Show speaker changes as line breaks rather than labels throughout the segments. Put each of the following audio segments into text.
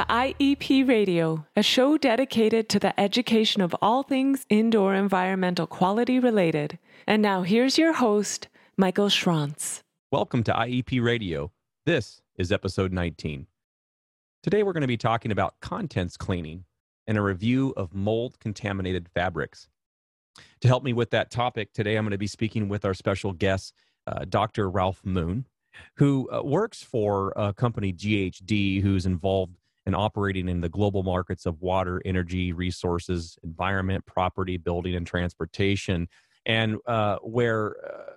to IEP Radio, a show dedicated to the education of all things indoor environmental quality related. And now here's your host, Michael Schranz.
Welcome to IEP Radio. This is episode 19. Today we're going to be talking about contents cleaning and a review of mold contaminated fabrics. To help me with that topic, today I'm going to be speaking with our special guest, uh, Dr. Ralph Moon, who uh, works for a company, GHD, who's involved in operating in the global markets of water, energy, resources, environment, property, building, and transportation. And uh, where uh,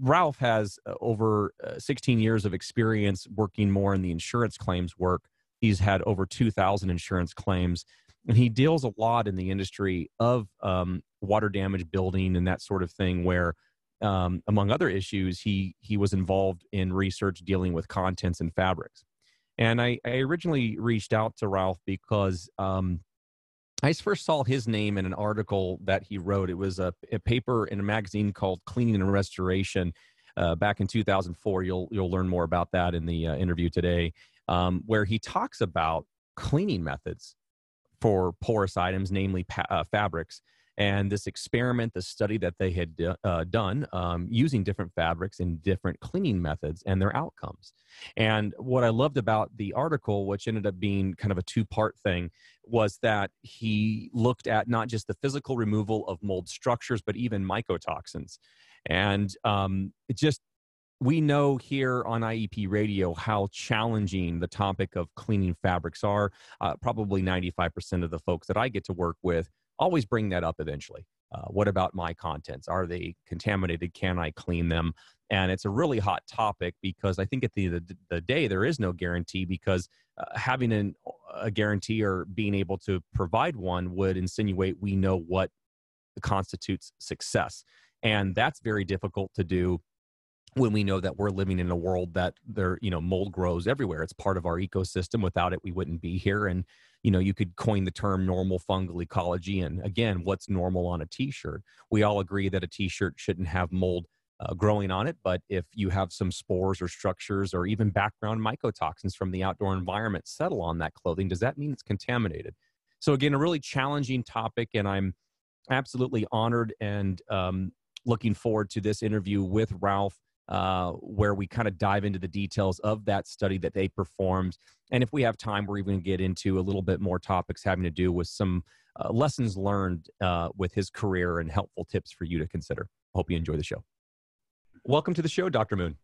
Ralph has uh, over uh, 16 years of experience working more in the insurance claims work. He's had over 2,000 insurance claims, and he deals a lot in the industry of um, water damage building and that sort of thing. Where, um, among other issues, he he was involved in research dealing with contents and fabrics. And I, I originally reached out to Ralph because um, I first saw his name in an article that he wrote. It was a, a paper in a magazine called Cleaning and Restoration uh, back in 2004. You'll you'll learn more about that in the uh, interview today, um, where he talks about cleaning methods for porous items, namely pa- uh, fabrics, and this experiment, the study that they had uh, done um, using different fabrics and different cleaning methods and their outcomes. And what I loved about the article, which ended up being kind of a two part thing, was that he looked at not just the physical removal of mold structures, but even mycotoxins. And um, it just we know here on IEP radio how challenging the topic of cleaning fabrics are. Uh, probably 95% of the folks that I get to work with always bring that up eventually. Uh, what about my contents? Are they contaminated? Can I clean them? And it's a really hot topic because I think at the, the, the day there is no guarantee because uh, having an, a guarantee or being able to provide one would insinuate we know what constitutes success. And that's very difficult to do when we know that we're living in a world that there you know mold grows everywhere it's part of our ecosystem without it we wouldn't be here and you know you could coin the term normal fungal ecology and again what's normal on a t-shirt? We all agree that a t-shirt shouldn't have mold uh, growing on it but if you have some spores or structures or even background mycotoxins from the outdoor environment settle on that clothing does that mean it's contaminated? So again a really challenging topic and i'm absolutely honored and um, looking forward to this interview with ralph uh, where we kind of dive into the details of that study that they performed. And if we have time, we're even going to get into a little bit more topics having to do with some uh, lessons learned uh, with his career and helpful tips for you to consider. Hope you enjoy the show. Welcome to the show, Dr. Moon.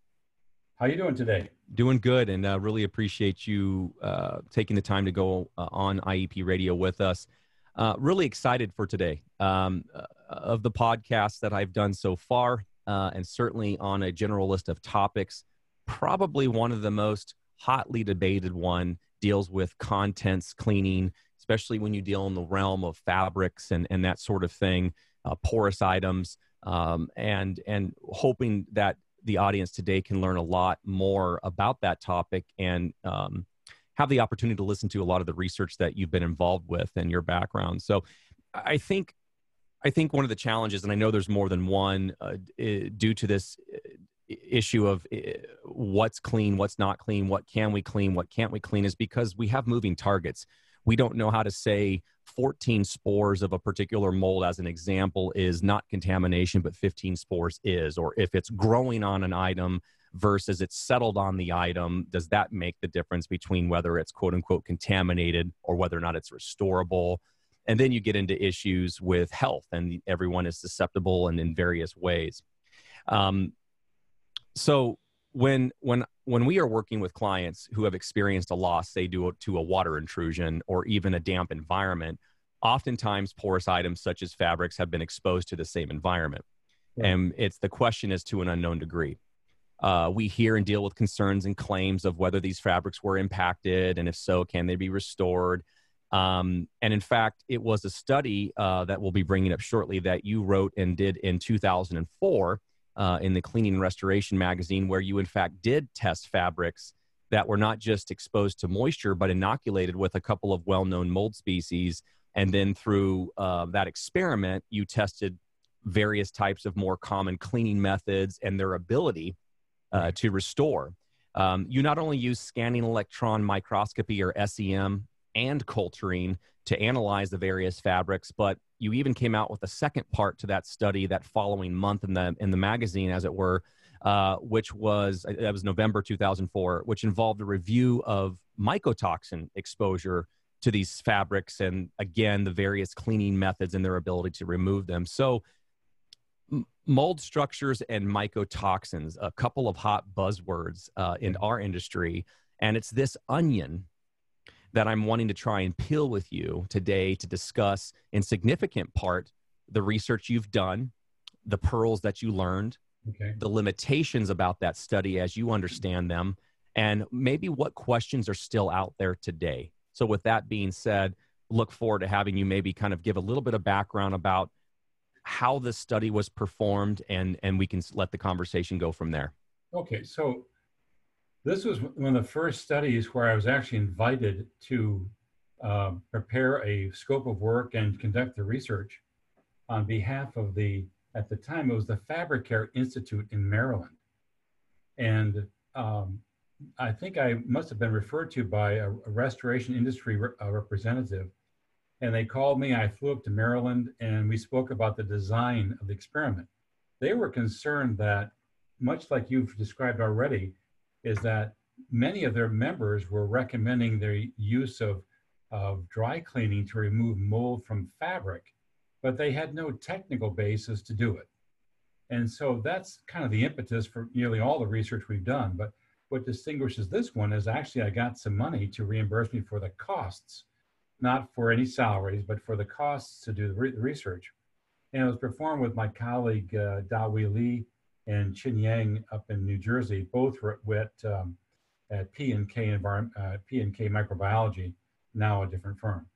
How are you doing today?
Doing good, and uh, really appreciate you uh, taking the time to go uh, on IEP Radio with us. really excited for today. Um, of the podcasts that I've done so far, uh, and certainly on a general list of topics. Probably one of the most hotly debated one deals with contents cleaning, especially when you deal in the realm of fabrics and, and that sort of thing, uh, porous items, um, and and hoping that the audience today can learn a lot more about that topic and um, have the opportunity to listen to a lot of the research that you've been involved with and your background. So I think I think one of the challenges, and I know there's more than one, uh, due to this uh, issue of what's clean, what's not clean, what can we clean, what can't we clean, is because we have moving targets. We don't know how to say 14 spores of a particular mold, as an example, is not contamination, but 15 spores is. Or if it's growing on an item versus it's settled on the item, does that make the difference between whether it's quote unquote contaminated or whether or not it's restorable? And then you get into issues with health and everyone is susceptible and in various ways. Um, so when when when we are working with clients who have experienced a loss say due to a water intrusion or even a damp environment oftentimes porous items such as fabrics have been exposed to the same environment. Yeah. and it's the question is to an unknown degree. Uh, we hear and deal with concerns and claims of whether these fabrics were impacted and if so can they be restored um, and in fact, it was a study uh, that we'll be bringing up shortly that you wrote and did in 2004 uh, in the Cleaning and Restoration magazine, where you in fact did test fabrics that were not just exposed to moisture, but inoculated with a couple of well known mold species. And then through uh, that experiment, you tested various types of more common cleaning methods and their ability uh, to restore. Um, you not only use scanning electron microscopy or SEM and culturing to analyze the various fabrics, but you even came out with a second part to that study that following month in the in the magazine, as it were, uh, which was uh, that was November 2004, which involved a review of mycotoxin exposure to these fabrics and again the various cleaning methods and their ability to remove them. So mold structures and mycotoxins, a couple of hot buzzwords uh, in our industry, and it's this onion that I'm wanting to try and peel with you today to discuss in significant part the research you've done, the pearls that you learned, okay. the limitations about that study as you understand them, and maybe what questions are still out there today. So, with that being said, look forward to having you maybe kind of give a little bit of background about how the study was performed, and and we can let the conversation go from there.
Okay, so this was one of the first studies where I was actually invited to uh, prepare a scope of work and conduct the research on behalf of the, at the time, it was the Fabricare Institute in Maryland. And um, I think I must have been referred to by a, a restoration industry re a representative. And they called me, I flew up to Maryland, and we spoke about the design of the experiment. They were concerned that, much like you've described already, is that many of their members were recommending the use of, of dry cleaning to remove mold from fabric, but they had no technical basis to do it. And so that's kind of the impetus for nearly all the research we've done. But what distinguishes this one is actually I got some money to reimburse me for the costs, not for any salaries, but for the costs to do the, re- research. And it was performed with my colleague uh, De-Wei Li and Chin Yang up in New Jersey, both were at, um, at P&K, Environment, uh, P&K Microbiology, now a different firm.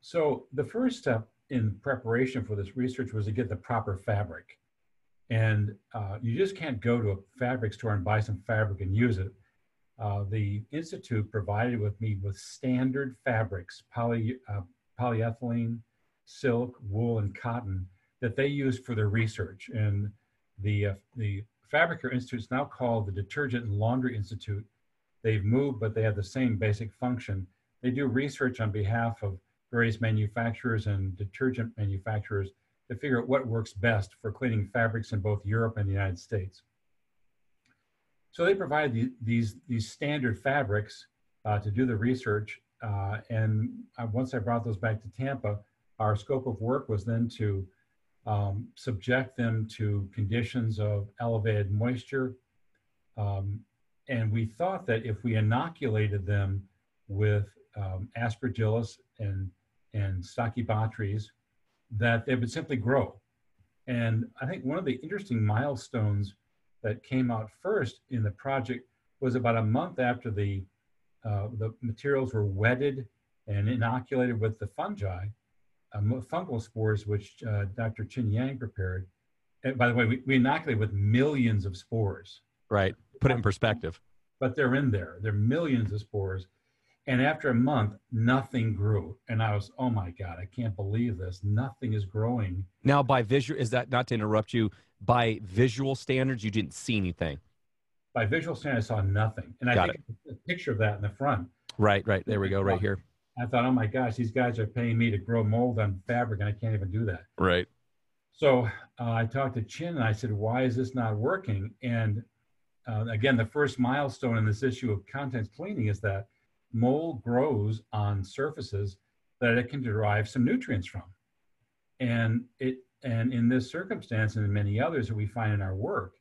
So the first step in preparation for this research was to get the proper fabric. And uh, you just can't go to a fabric store and buy some fabric and use it. Uh, the Institute provided with me with standard fabrics, poly, uh, polyethylene, silk, wool, and cotton that they used for their research. And the, uh, the Fabricare Institute is now called the Detergent and Laundry Institute. They've moved, but they have the same basic function. They do research on behalf of various manufacturers and detergent manufacturers to figure out what works best for cleaning fabrics in both Europe and the United States. So they provide the, these, these standard fabrics uh, to do the research. Uh, and uh, once I brought those back to Tampa, our scope of work was then to um, subject them to conditions of elevated moisture. Um, and we thought that if we inoculated them with um, aspergillus and, and stachybotrys, that they would simply grow. And I think one of the interesting milestones that came out first in the project was about a month after the, uh, the materials were wetted and inoculated with the fungi, um, fungal spores, which uh, Dr. Chin Yang prepared. And by the way, we, we inoculate with millions of spores.
Right. Put it in perspective.
But they're in there. There are millions of spores. And after a month, nothing grew. And I was, oh my God, I can't believe this. Nothing is growing.
Now, by visual, is that not to interrupt you? By visual standards, you didn't see anything.
By visual standards, I saw nothing. And I Got think it. a picture of that in the front.
Right, right. There we go, right here.
I thought, oh my gosh, these guys are paying me to grow mold on fabric, and I can't even do that.
Right.
So uh, I talked to Chin, and I said, why is this not working? And uh, again, the first milestone in this issue of contents cleaning is that mold grows on surfaces that it can derive some nutrients from. And it and in this circumstance and in many others that we find in our work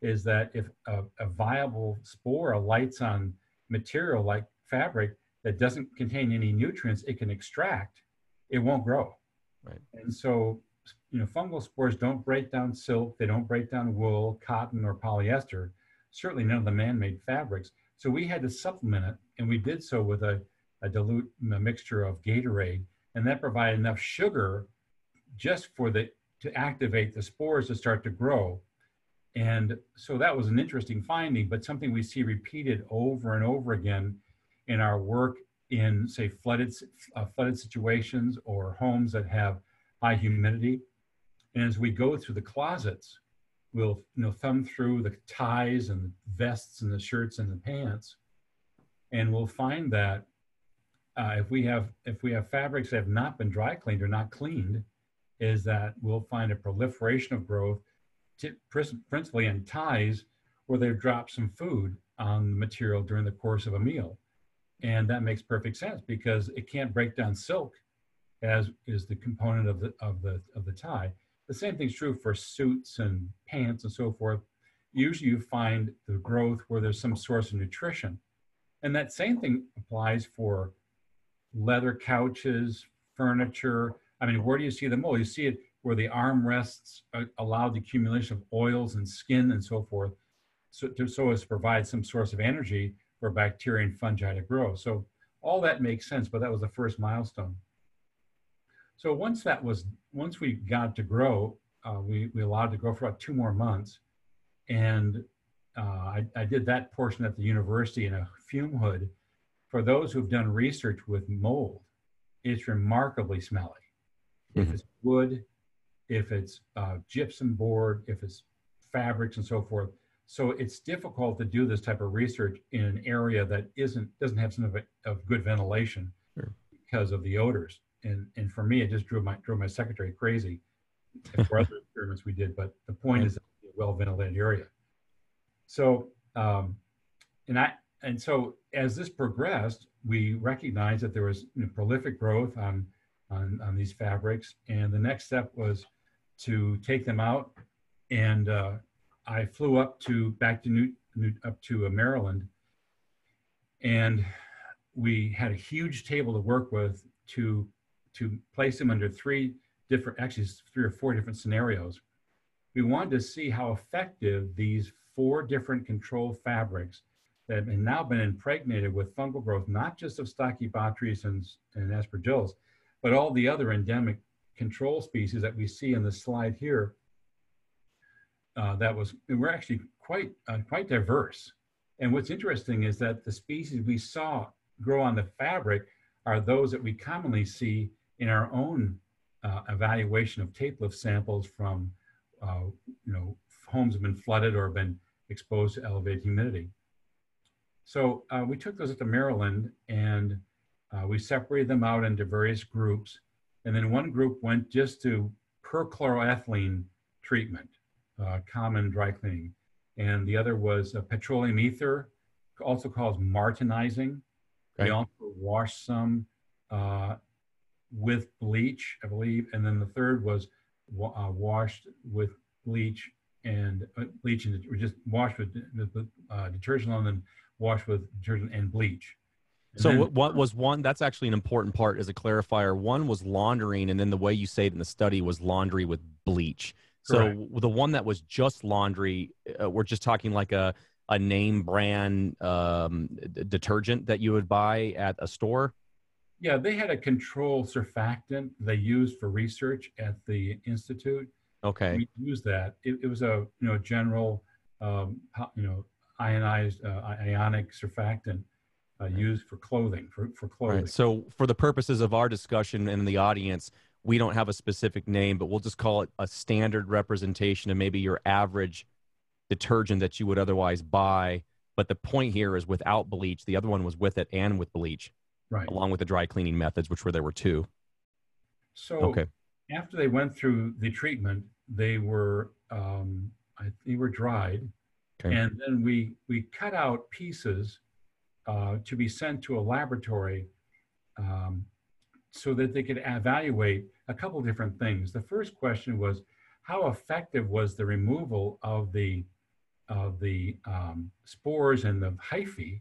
is that if a, a viable spore alights on material like fabric that doesn't contain any nutrients it can extract, it won't grow.
Right.
And so, you know, fungal spores don't break down silk, they don't break down wool, cotton, or polyester, certainly none of the man-made fabrics. So we had to supplement it, and we did so with a, a dilute a mixture of Gatorade, and that provided enough sugar just for the to activate the spores to start to grow. And so that was an interesting finding, but something we see repeated over and over again in our work in, say, flooded, uh, flooded situations or homes that have high humidity. And as we go through the closets, we'll you know thumb through the ties and the vests and the shirts and the pants, and we'll find that uh, if we have if we have fabrics that have not been dry cleaned or not cleaned, is that we'll find a proliferation of growth, principally in ties where they've dropped some food on the material during the course of a meal, and that makes perfect sense because it can't break down silk, as is the component of the of the of the tie. The same thing's true for suits and pants and so forth. Usually, you find the growth where there's some source of nutrition, and that same thing applies for leather couches, furniture. I mean, where do you see the mold? You see it where the armrests allow the accumulation of oils and skin and so forth, so, to, so as to provide some source of energy for bacteria and fungi to grow. So all that makes sense, but that was the first milestone. So once that was, once we got to grow, uh, we, we allowed to grow for about two more months. And uh, I, I did that portion at the university in a fume hood for those who've done research with mold, it's remarkably smelly. Mm-hmm. If it's wood, if it's uh, gypsum board, if it's fabrics and so forth. So it's difficult to do this type of research in an area that isn't doesn't have some of, it, of good ventilation sure. because of the odors. And and for me, it just drove my drove my secretary crazy. for other experiments we did, but the point is, a well ventilated area. So, um, and I and so as this progressed, we recognized that there was you know, prolific growth on, on, on these fabrics. And the next step was to take them out. And uh, I flew up to back to New, New up to uh, Maryland. And we had a huge table to work with to, to place them under three different, actually three or four different scenarios. We wanted to see how effective these four different control fabrics that have now been impregnated with fungal growth, not just of Stachybotrys and, and aspergillus, but all the other endemic control species that we see in the slide here. Uh, that was, we're actually quite, uh, quite diverse. And what's interesting is that the species we saw grow on the fabric are those that we commonly see in our own uh, evaluation of tape lift samples from, uh, you know, homes have been flooded or been exposed to elevated humidity. So uh, we took those to Maryland and uh, we separated them out into various groups. And then one group went just to perchloroethylene treatment, uh, common dry cleaning. And the other was petroleum ether, also called martinizing. Okay. We also washed some uh, with bleach, I believe. And then the third was uh, washed with bleach and uh, bleach and just washed with, with detergent and then washed with detergent and bleach.
And so then, what was one? That's actually an important part as a clarifier. One was laundering, and then the way you say it in the study was laundry with bleach. So correct. the one that was just laundry, uh, we're just talking like a a name brand um, d- detergent that you would buy at a store.
Yeah, they had a control surfactant they used for research at the institute.
Okay,
we used that. It, it was a you know general um, you know ionized uh, ionic surfactant uh, used for clothing for, for clothing. Right.
So for the purposes of our discussion and the audience, we don't have a specific name, but we'll just call it a standard representation of maybe your average detergent that you would otherwise buy. But the point here is without bleach. The other one was with it and with bleach,
right?
Along with the dry cleaning methods, which were there were two.
So okay. after they went through the treatment, they were um, I, they were dried Okay. And then we, we cut out pieces uh, to be sent to a laboratory um, so that they could evaluate a couple different things. The first question was, how effective was the removal of the, of the um, spores and the hyphae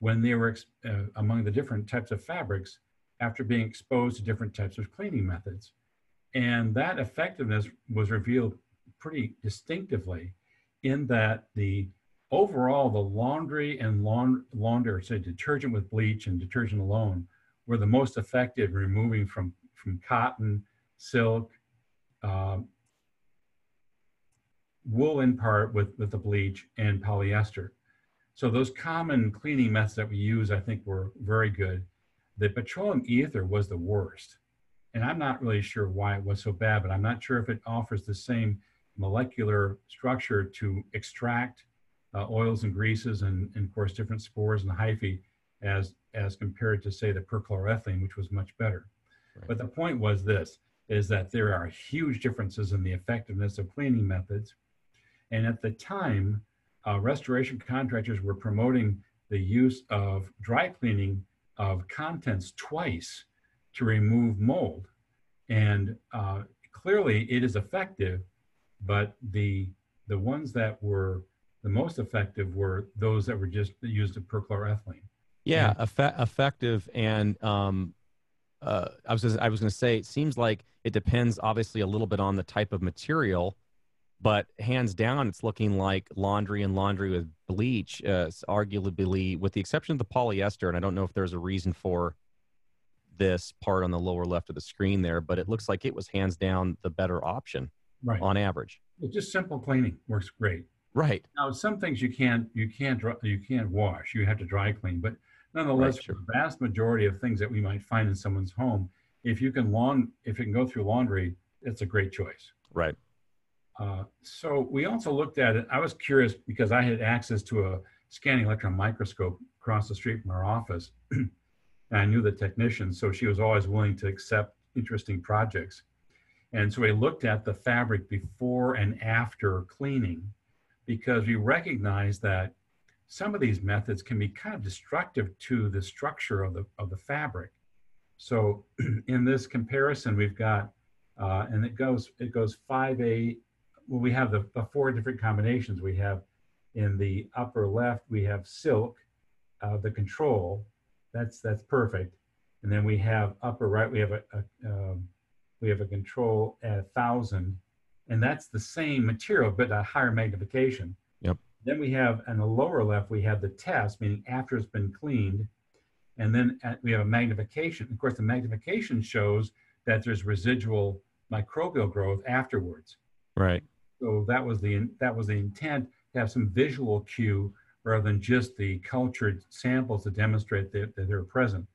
when they were uh, among the different types of fabrics after being exposed to different types of cleaning methods. And that effectiveness was revealed pretty distinctively in that the overall the laundry and laund- launder, say detergent with bleach and detergent alone, were the most effective removing from from cotton, silk, um, wool in part with with the bleach and polyester. So those common cleaning methods that we use, I think, were very good. The petroleum ether was the worst, and I'm not really sure why it was so bad, but I'm not sure if it offers the same molecular structure to extract uh, oils and greases and, and, of course, different spores and hyphae as, as compared to, say, the perchloroethylene, which was much better. Right. But the point was this, is that there are huge differences in the effectiveness of cleaning methods. And at the time, uh, restoration contractors were promoting the use of dry cleaning of contents twice to remove mold. And uh, clearly it is effective, but the, the ones that were the most effective were those that were just used of perchloroethylene.
Yeah, effe- effective. And um, uh, I was I was going to say, it seems like it depends obviously a little bit on the type of material, but hands down, it's looking like laundry and laundry with bleach, uh, arguably, with the exception of the polyester. And I don't know if there's a reason for this part on the lower left of the screen there, but it looks like it was hands down the better option right. on average.
It's just simple cleaning works great.
Right.
Now, some things you can't you can't you can't wash. You have to dry clean, but nonetheless, right, sure. the vast majority of things that we might find in someone's home, if you can lawn if you can go through laundry, it's a great choice.
Right.
Uh, so we also looked at it. I was curious because I had access to a scanning electron microscope across the street from our office, and I knew the technician, so she was always willing to accept interesting projects. And so we looked at the fabric before and after cleaning because we recognize that some of these methods can be kind of destructive to the structure of the, of the fabric. So in this comparison, we've got, uh, and it goes, it goes 5A, well, we have the, the, four different combinations. We have in the upper left, we have silk, uh, the control, that's, that's perfect. And then we have upper right, we have a, a um, we have a control at a thousand, and that's the same material but a higher magnification. Then we have on the lower left we have the test, meaning after it's been cleaned, and then at, we have a magnification. Of course, the magnification shows that there's residual microbial growth afterwards.
Right.
So that was the that was the intent to have some visual cue rather than just the cultured samples to demonstrate that, that they're present.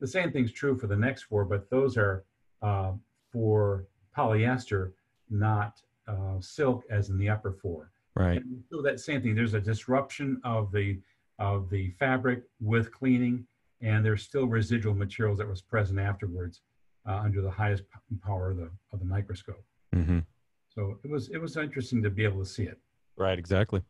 The same thing's true for the next four, but those are uh, for polyester, not uh, silk as in the upper four.
Right.
so that same thing. There's a disruption of the of the fabric with cleaning, and there's still residual materials that was present afterwards uh, under the highest power of the of the microscope.
Mm-hmm.
So it was it was interesting to be able to see it.
Right. Exactly.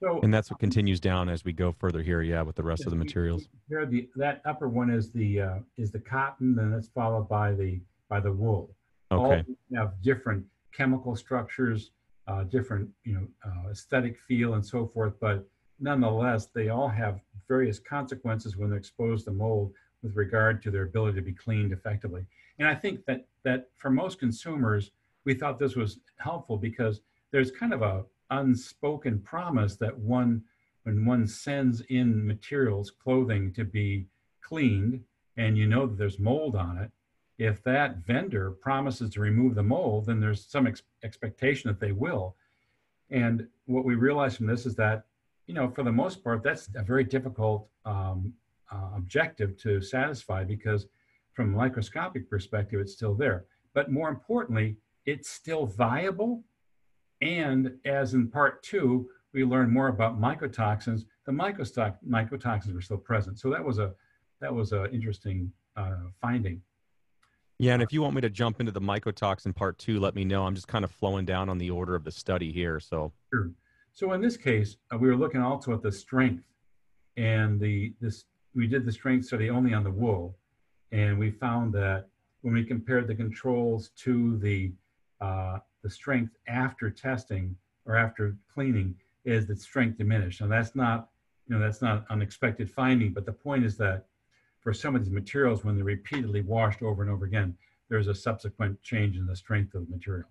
So, and that's what continues down as we go further here, yeah, with the rest of the materials.
Here, the that upper one is the uh, is the cotton, then that's followed by the by the wool.
Okay.
All have different chemical structures, uh, different you know uh, aesthetic feel, and so forth. But nonetheless, they all have various consequences when they're exposed to mold with regard to their ability to be cleaned effectively. And I think that that for most consumers, we thought this was helpful because there's kind of a unspoken promise that one, when one sends in materials, clothing to be cleaned, and you know that there's mold on it, if that vendor promises to remove the mold, then there's some ex- expectation that they will. And what we realize from this is that, you know, for the most part, that's a very difficult um, uh, objective to satisfy because, from a microscopic perspective, it's still there. But more importantly, it's still viable and as in part two, we learned more about mycotoxins. The mycotoxins were still present. So that was a that was an interesting uh, finding.
Yeah, and if you want me to jump into the mycotoxin part two, let me know. I'm just kind of flowing down on the order of the study here. So
sure. So in this case, uh, we were looking also at the strength, and the this we did the strength study only on the wool, and we found that when we compared the controls to the uh, the strength after testing or after cleaning is that strength diminished. Now that's not, you know, that's not unexpected finding, but the point is that for some of these materials, when they're repeatedly washed over and over again, there's a subsequent change in the strength of the material.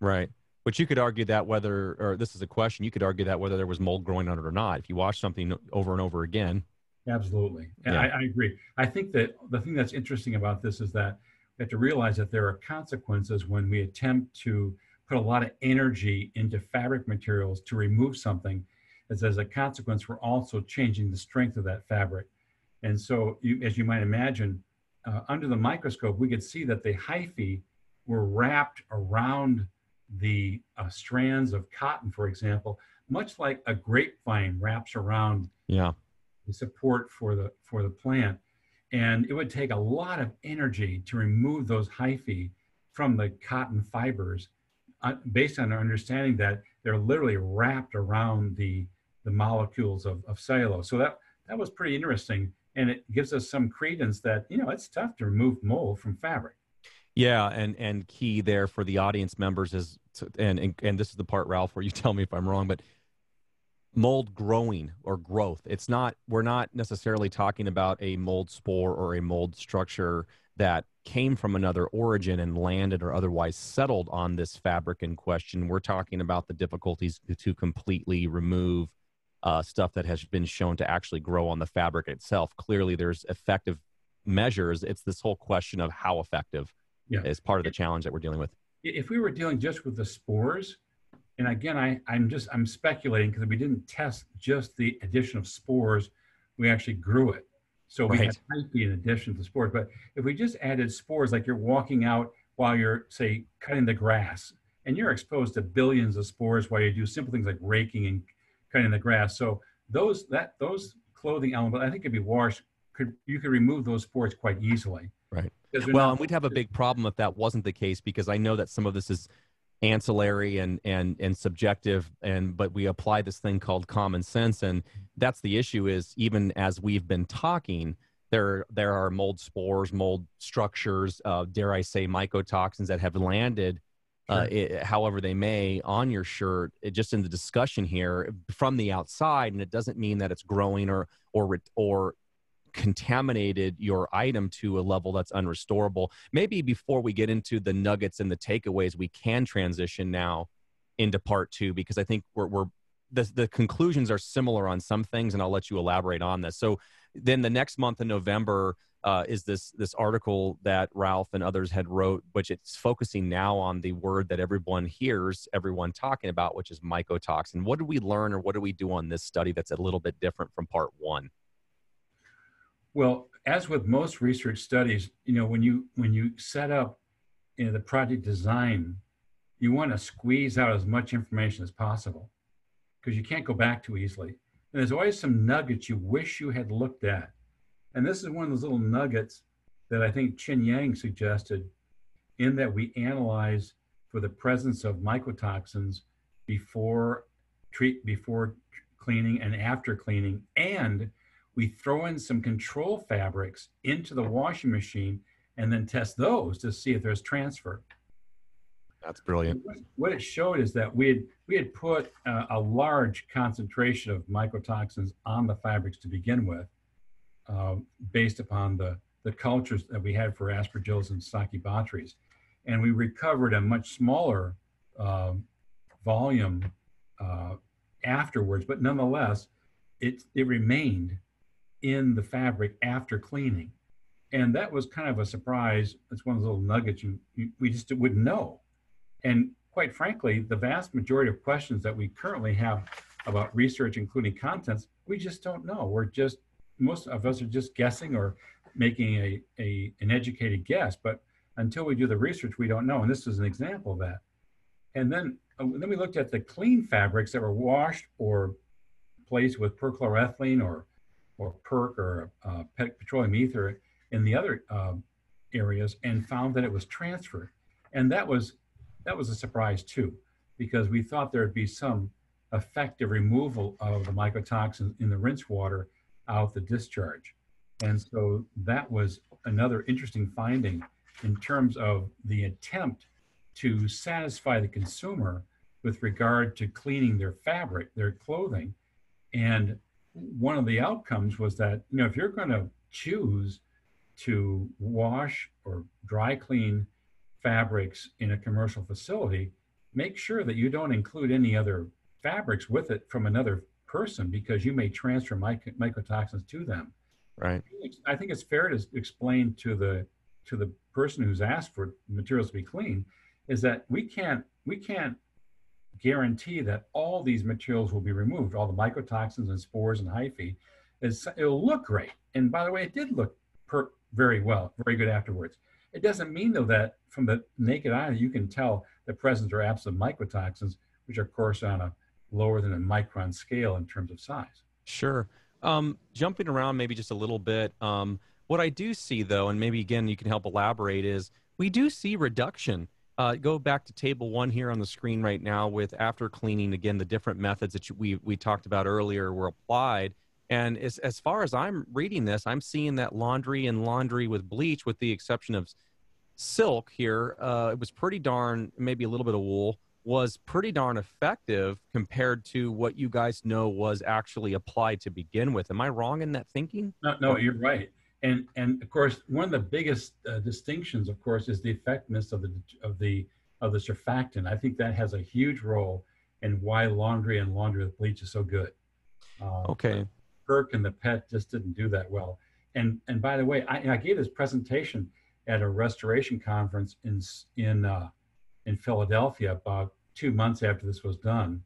Right. But you could argue that whether, or this is a question, you could argue that whether there was mold growing on it or not. If you wash something over and over again.
Absolutely. Yeah. I, I agree. I think that the thing that's interesting about this is that we have to realize that there are consequences when we attempt to put a lot of energy into fabric materials to remove something, as as a consequence, we're also changing the strength of that fabric. And so, you, as you might imagine, uh, under the microscope, we could see that the hyphae were wrapped around the uh, strands of cotton, for example, much like a grapevine wraps around
yeah.
the support for the for the plant. And it would take a lot of energy to remove those hyphae from the cotton fibers, uh, based on our understanding that they're literally wrapped around the the molecules of, of cellulose. So that that was pretty interesting, and it gives us some credence that you know it's tough to remove mold from fabric.
Yeah, and and key there for the audience members is, to, and, and and this is the part, Ralph, where you tell me if I'm wrong, but mold growing or growth. It's not. We're not necessarily talking about a mold spore or a mold structure that came from another origin and landed or otherwise settled on this fabric in question. We're talking about the difficulties to completely remove uh, stuff that has been shown to actually grow on the fabric itself. Clearly, there's effective measures. It's this whole question of how effective yeah. is part of the challenge that we're dealing with.
If we were dealing just with the spores, and again, I, I'm just I'm speculating because we didn't test just the addition of spores, we actually grew it. So we right. had hyphae in addition to spores. But if we just added spores, like you're walking out while you're say cutting the grass, and you're exposed to billions of spores while you do simple things like raking and cutting the grass. So those that those clothing elements, I think, could be washed. Could you could remove those spores quite easily.
Right. Well, and we'd have a big problem if that wasn't the case because I know that some of this is ancillary and and and subjective and but we apply this thing called common sense and that's the issue is even as we've been talking there there are mold spores mold structures uh, dare i say mycotoxins that have landed uh, it, however they may on your shirt it, just in the discussion here from the outside and it doesn't mean that it's growing or or or contaminated your item to a level that's unrestorable. Maybe before we get into the nuggets and the takeaways, we can transition now into part two because I think we're, we're the, the conclusions are similar on some things, and I'll let you elaborate on this. So then the next month in November uh, is this this article that Ralph and others had wrote, which it's focusing now on the word that everyone hears, everyone talking about, which is mycotoxin. What did we learn, or what do we do on this study that's a little bit different from part one?
Well, as with most research studies, you know, when you when you set up you know, the project design, you want to squeeze out as much information as possible because you can't go back too easily. And there's always some nuggets you wish you had looked at. And this is one of those little nuggets that I think Chin Yang suggested in that we analyze for the presence of mycotoxins before treat before cleaning and after cleaning and we throw in some control fabrics into the washing machine and then test those to see if there's transfer.
That's brilliant.
What it showed is that we had we had put uh, a large concentration of mycotoxins on the fabrics to begin with, uh, based upon the the cultures that we had for aspergillus and stachybotrys, and we recovered a much smaller uh, volume afterwards. But nonetheless, it it remained in the fabric after cleaning. And that was kind of a surprise. It's one of those little nuggets you, you we just wouldn't know. And quite frankly, the vast majority of questions that we currently have about research, including contents, we just don't know. We're just most of us are just guessing or making a, a an educated guess. But until we do the research, we don't know. And this is an example of that. And then uh, then we looked at the clean fabrics that were washed or placed with perchloroethylene or or PERC or uh, petroleum ether in the other um, areas and found that it was transferred. And that was that was a surprise too, because we thought there'd be some effective removal of the mycotoxins in the rinse water out the discharge. And so that was another interesting finding in terms of the attempt to satisfy the consumer with regard to cleaning their fabric, their clothing, and one of the outcomes was that you know if you're going to choose to wash or dry clean fabrics in a commercial facility make sure that you don't include any other fabrics with it from another person because you may transfer myc- mycotoxins to them
right
i think it's fair to explain to the to the person who's asked for materials to be clean is that we can't we can't guarantee that all these materials will be removed, all the mycotoxins and spores and hyphae. Is, it'll look great. And by the way, it did look per, very well, very good afterwards. It doesn't mean though that from the naked eye you can tell the presence or absence of mycotoxins, which are, of course, on a lower than a micron scale in terms of size.
Sure. Um, jumping around maybe just a little bit, um, what I do see though, and maybe again you can help elaborate, is we do see reduction. Uh, go back to table one here on the screen right now with after cleaning. Again, the different methods that you, we we talked about earlier were applied. And as as far as I'm reading this, I'm seeing that laundry and laundry with bleach, with the exception of silk here, uh, it was pretty darn maybe a little bit of wool was pretty darn effective compared to what you guys know was actually applied to begin with. Am I wrong in that thinking?
No, no, you're right. And and of course, one of the biggest uh, distinctions, of course, is the effectiveness of the of the of the surfactant. I think that has a huge role in why laundry and laundry with bleach is so good.
Uh, okay.
PERC and the pet just didn't do that well. And and by the way, I, I gave this presentation at a restoration conference in in uh, in Philadelphia about two months after this was done,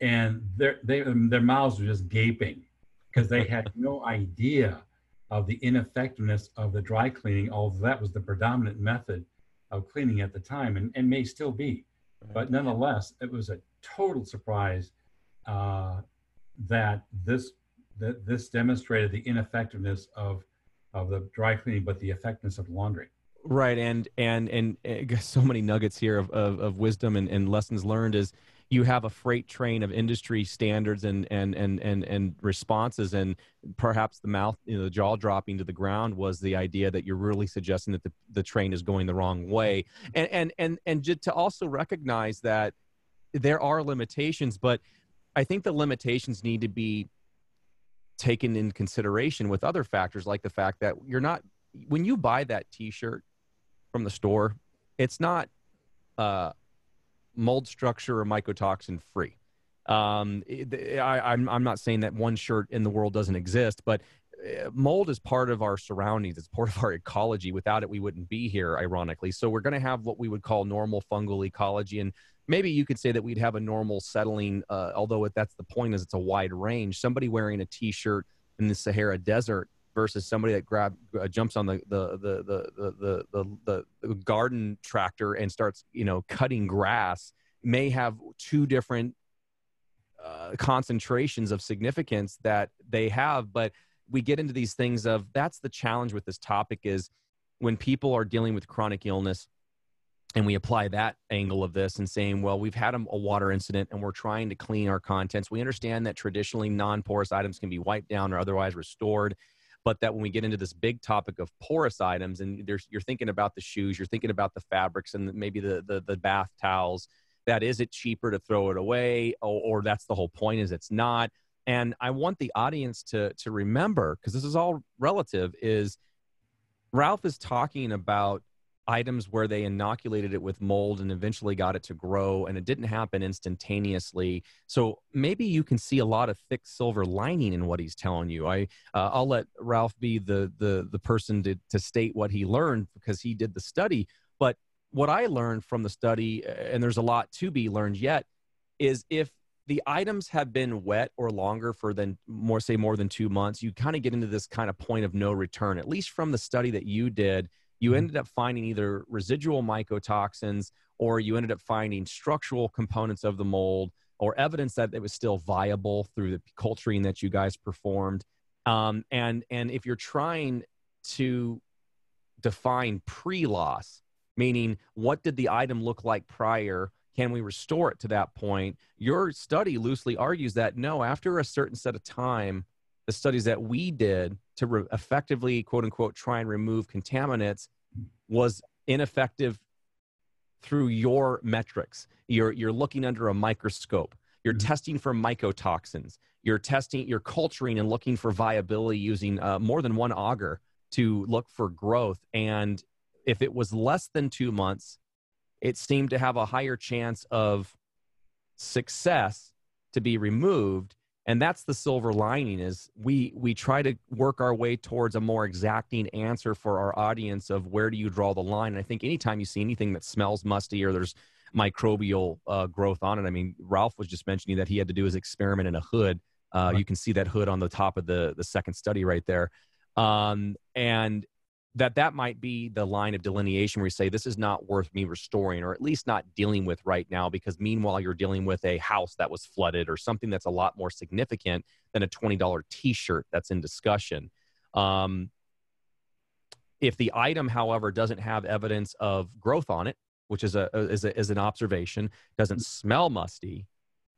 and their they their mouths were just gaping because they had no idea of the ineffectiveness of the dry cleaning, although that was the predominant method of cleaning at the time, and, and may still be. But nonetheless, it was a total surprise uh, that this that this demonstrated the ineffectiveness of of the dry cleaning, but the effectiveness of laundry.
Right, and and and, eh, and so many nuggets here of, of, of wisdom and, and lessons learned is you have a freight train of industry standards and and and and, and responses and perhaps the mouth you know the jaw dropping to the ground was the idea that you're really suggesting that the, the train is going the wrong way. And and and and to also recognize that there are limitations but i think the limitations need to be taken in consideration with other factors like the fact that you're not when you buy that t-shirt from the store, it's not uh, mold structure or mycotoxin free. Um, I, I'm, I'm not saying that one shirt in the world doesn't exist, but uh, mold is part of our surroundings. It's part of our ecology. Without it, we wouldn't be here, ironically. So we're going to have what we would call normal fungal ecology. And maybe you could say that we'd have a normal settling, uh, although that's the point is it's a wide range. Somebody wearing a t-shirt in the Sahara Desert versus somebody that grab uh, jumps on the the, the the the the the the garden tractor and starts you know cutting grass may have two different uh, concentrations of significance that they have. But we get into these things of that's the challenge with this topic is when people are dealing with chronic illness and we apply that angle of this and saying well we've had a, a water incident and we're trying to clean our contents. We understand that traditionally non-porous items can be wiped down or otherwise restored but that when we get into this big topic of porous items and you're thinking about the shoes you're thinking about the fabrics and maybe the, the, the bath towels that is it cheaper to throw it away or, or that's the whole point is it's not. And i want the audience to to remember because this is all relative is ralph is talking about items where they inoculated it with mold and eventually got it to grow and it didn't happen instantaneously. So maybe you can see a lot of thick silver lining in what he's telling you. I uh, i'll let ralph be the the the person to to state what he learned because he did the study. But what i learned from the study and there's a lot to be learned yet is if the items have been wet or longer for than more say more than 2 months you kind of get into this kind of point of no return at least from the study that you did you mm-hmm. ended up finding either residual mycotoxins or you ended up finding structural components of the mold or evidence that it was still viable through the culturing that you guys performed. Um, and and if you're trying to define pre-loss, meaning what did the item look like prior? Can we restore it to that point? Your study loosely argues that no, after a certain set of time, the studies that we did to re- effectively, quote unquote, try and remove contaminants was ineffective through your metrics. You're, you're looking under a microscope. You're mm-hmm. testing for mycotoxins. You're testing, you're culturing and looking for viability using uh, more than one agar to look for growth. And if it was less than two months, it seemed to have a higher chance of success to be removed and that's the silver lining is we we try to work our way towards a more exacting answer for our audience of where do you draw the line. And i think anytime you see anything that smells musty or there's microbial uh, growth on it i mean ralph was just mentioning that he had to do his experiment in a hood. Uh, right. you can see that hood on the top of the the second study right there. Um, and that that might be the line of delineation where you say this is not worth me restoring or at least not dealing with right now because meanwhile you're dealing with a house that was flooded or something that's a lot more significant than a $20 t-shirt that's in discussion. Um, if the item however doesn't have evidence of growth on it which is a is, a, is an observation doesn't smell musty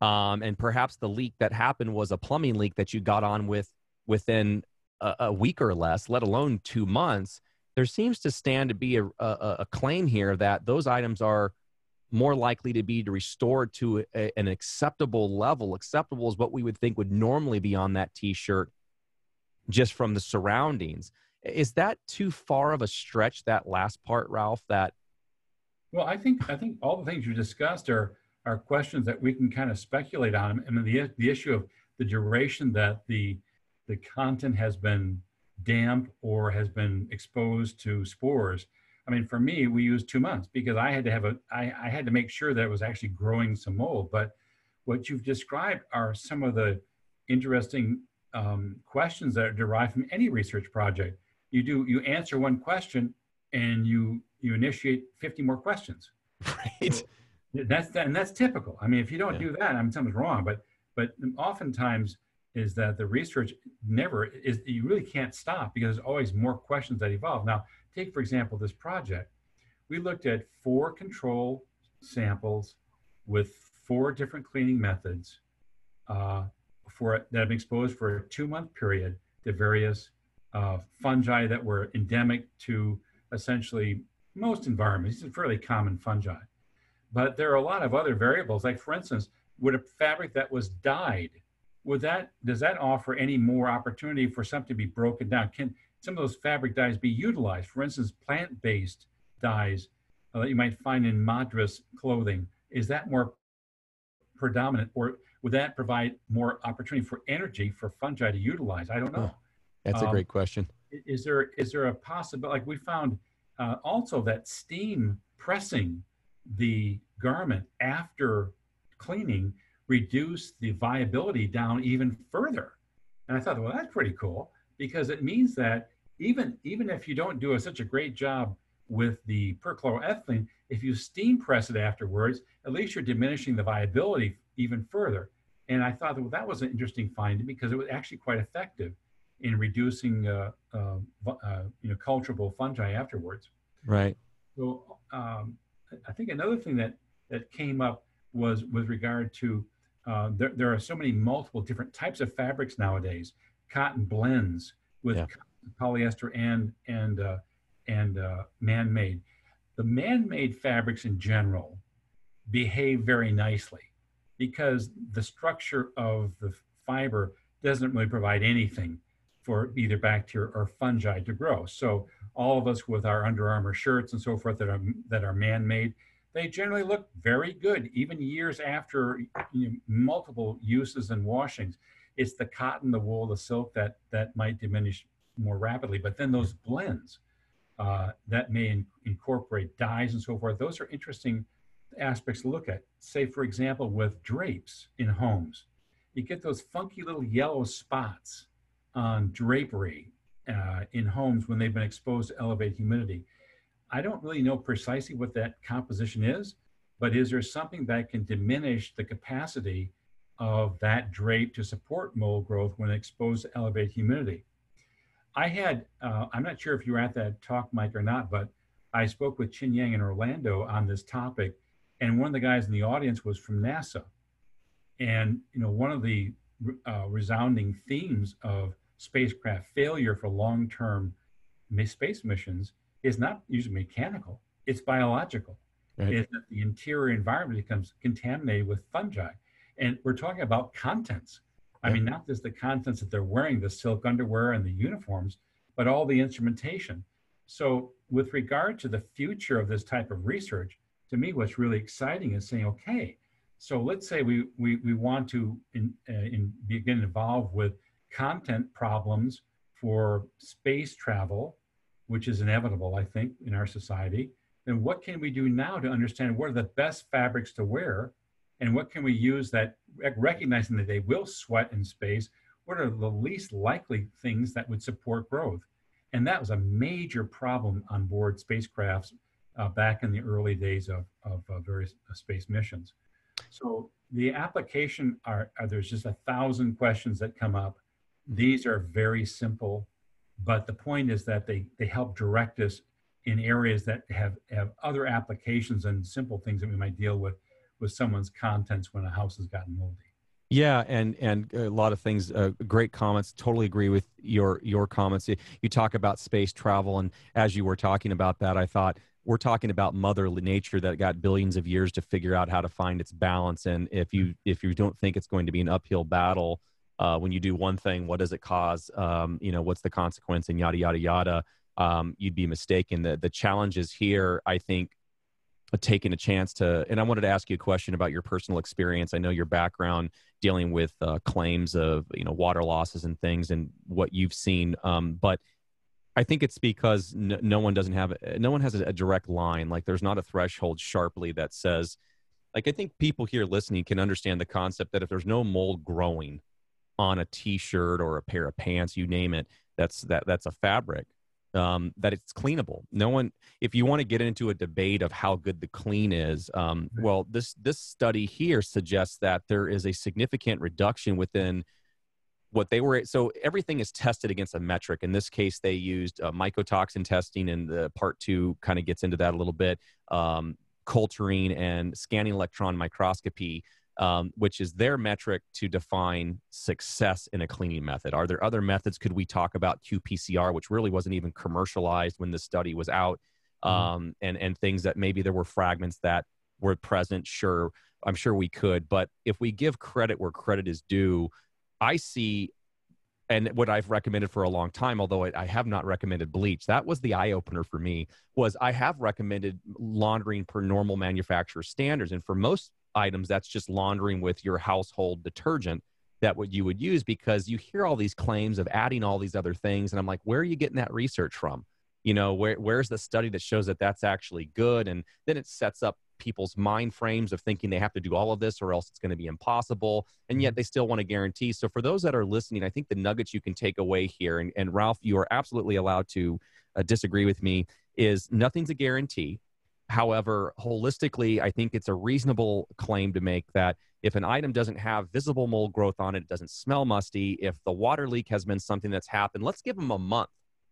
um, and perhaps the leak that happened was a plumbing leak that you got on with within a, a week or less, let alone two months, there seems to stand to be a, a, a claim here that those items are more likely to be restored to a, an acceptable level. Acceptable is what we would think would normally be on that T-shirt, just from the surroundings. Is that too far of a stretch? That last part, Ralph. That
well, I think I think all the things you discussed are are questions that we can kind of speculate on. I mean, the the issue of the duration that the the content has been damp or has been exposed to spores. I mean, for me, we used two months because I had to have a, I, I had to make sure that it was actually growing some mold. But what you've described are some of the interesting um, questions that are derived from any research project. You do, you answer one question and you, you initiate 50 more questions.
Right. So
that's, and that's typical. I mean, if you don't yeah. do that, I mean, something's wrong, but, but oftentimes is that the research never is you really can't stop because there's always more questions that evolve now take for example this project we looked at four control samples with four different cleaning methods uh, for that have been exposed for a two month period to various uh, fungi that were endemic to essentially most environments. These are fairly common fungi. But there are a lot of other variables, like for instance, would a fabric that was dyed would that does that offer any more opportunity for something to be broken down? Can some of those fabric dyes be utilized? For instance, plant-based dyes uh, that you might find in madras clothing is that more predominant, or would that provide more opportunity for energy for fungi to utilize? I don't know.
Oh, that's um, a great question.
Is there is there a possibility? Like we found uh, also that steam pressing the garment after cleaning reduce the viability down even further. And I thought, well, that's pretty cool because it means that even even if you don't do a, such a great job with the perchloroethylene, if you steam press it afterwards, at least you're diminishing the viability even further. And I thought, well, that was an interesting finding because it was actually quite effective in reducing, uh, uh, uh, you know, culturable fungi afterwards.
Right.
So um, I think another thing that that came up was with regard to uh, there, there are so many multiple different types of fabrics nowadays. Cotton blends with yeah. polyester and and uh, and uh, man-made. The man-made fabrics in general behave very nicely because the structure of the fiber doesn't really provide anything for either bacteria or fungi to grow. So all of us with our Under Armour shirts and so forth that are that are man-made, they generally look very good, even years after you know, multiple uses and washings. It's the cotton, the wool, the silk that that might diminish more rapidly. But then those blends uh, that may in, incorporate dyes and so forth, those are interesting aspects to look at. Say, for example, with drapes in homes, you get those funky little yellow spots on drapery uh, in homes when they've been exposed to elevated humidity. I don't really know precisely what that composition is, but is there something that can diminish the capacity of that drape to support mold growth when exposed to elevated humidity? I had, uh, I'm not sure if you were at that talk, Mike, or not, but I spoke with Chin Yang in Orlando on this topic, and one of the guys in the audience was from NASA. And, you know, one of the uh, resounding themes of spacecraft failure for long-term space missions is not usually mechanical, it's biological. Right. Is that the interior environment becomes contaminated with fungi. And we're talking about contents. I mean, not just the contents that they're wearing, the silk underwear and the uniforms, but all the instrumentation. So, with regard to the future of this type of research, to me, what's really exciting is saying, okay, so let's say we we, we want to in, uh, in begin involved with content problems for space travel which is inevitable, I think, in our society, then what can we do now to understand what are the best fabrics to wear and what can we use that recognizing that they will sweat in space what are the least likely things that would support growth And that was a major problem on board spacecrafts uh, back in the early days of, of uh, various uh, space missions. So the application are, are, there's just a thousand questions that come up. These are very simple, but the point is that they, they help direct us in areas that have, have other applications and simple things that we might deal with with someone's contents when a house has gotten moldy.
Yeah, and and a lot of things. Uh, great comments. Totally agree with your your comments. You talk about space travel, and as you were talking about that, I thought we're talking about mother nature that got billions of years to figure out how to find its balance. And if you if you don't think it's going to be an uphill battle uh, when you do one thing, what does it cause? Um, you know, what's the consequence? And yada yada yada. Um, you'd be mistaken. The the challenges here, I think, taking a chance to and i wanted to ask you a question about your personal experience i know your background dealing with uh, claims of you know water losses and things and what you've seen um, but i think it's because no, no, one doesn't have no one has a, a direct line like there's not a threshold sharply that says like i think people here listening can understand the concept that if there's no mold growing on a t-shirt or a pair of pants you name it that's that that's a fabric um, that it's cleanable. No one, if you want to get into a debate of how good the clean is, um, well, this this study here suggests that there is a significant reduction within what they were. So everything is tested against a metric. In this case, they used uh, mycotoxin testing, and the part two kind of gets into that a little bit. Um, culturing and scanning electron microscopy um, which is their metric to define success in a cleaning method. Are there other methods? Could we talk about qPCR, which really wasn't even commercialized when the study was out, mm-hmm. um, and and things that maybe there were fragments that were present? Sure, I'm sure we could, but if we give credit where credit is due, I see. And what I've recommended for a long time, although I, I have not recommended bleach, that was the eye opener for me. Was I have recommended laundering per normal manufacturer standards, and for most items that's just laundering with your household detergent that what you would use because you hear all these claims of adding all these other things. And i'm like where are you getting that research from? You know where, where's the study that shows that that's actually good? And then it sets up people's mind frames of thinking they have to do all of this or else it's going to be impossible. And yet mm-hmm. they still want to guarantee. So for those that are listening i think the nuggets you can take away here and, and ralph you are absolutely allowed to uh, disagree with me is nothing's a guarantee However, holistically, I think it's a reasonable claim to make that if an item doesn't have visible mold growth on it, it doesn't smell musty, if the water leak has been something that's happened, let's give them a month.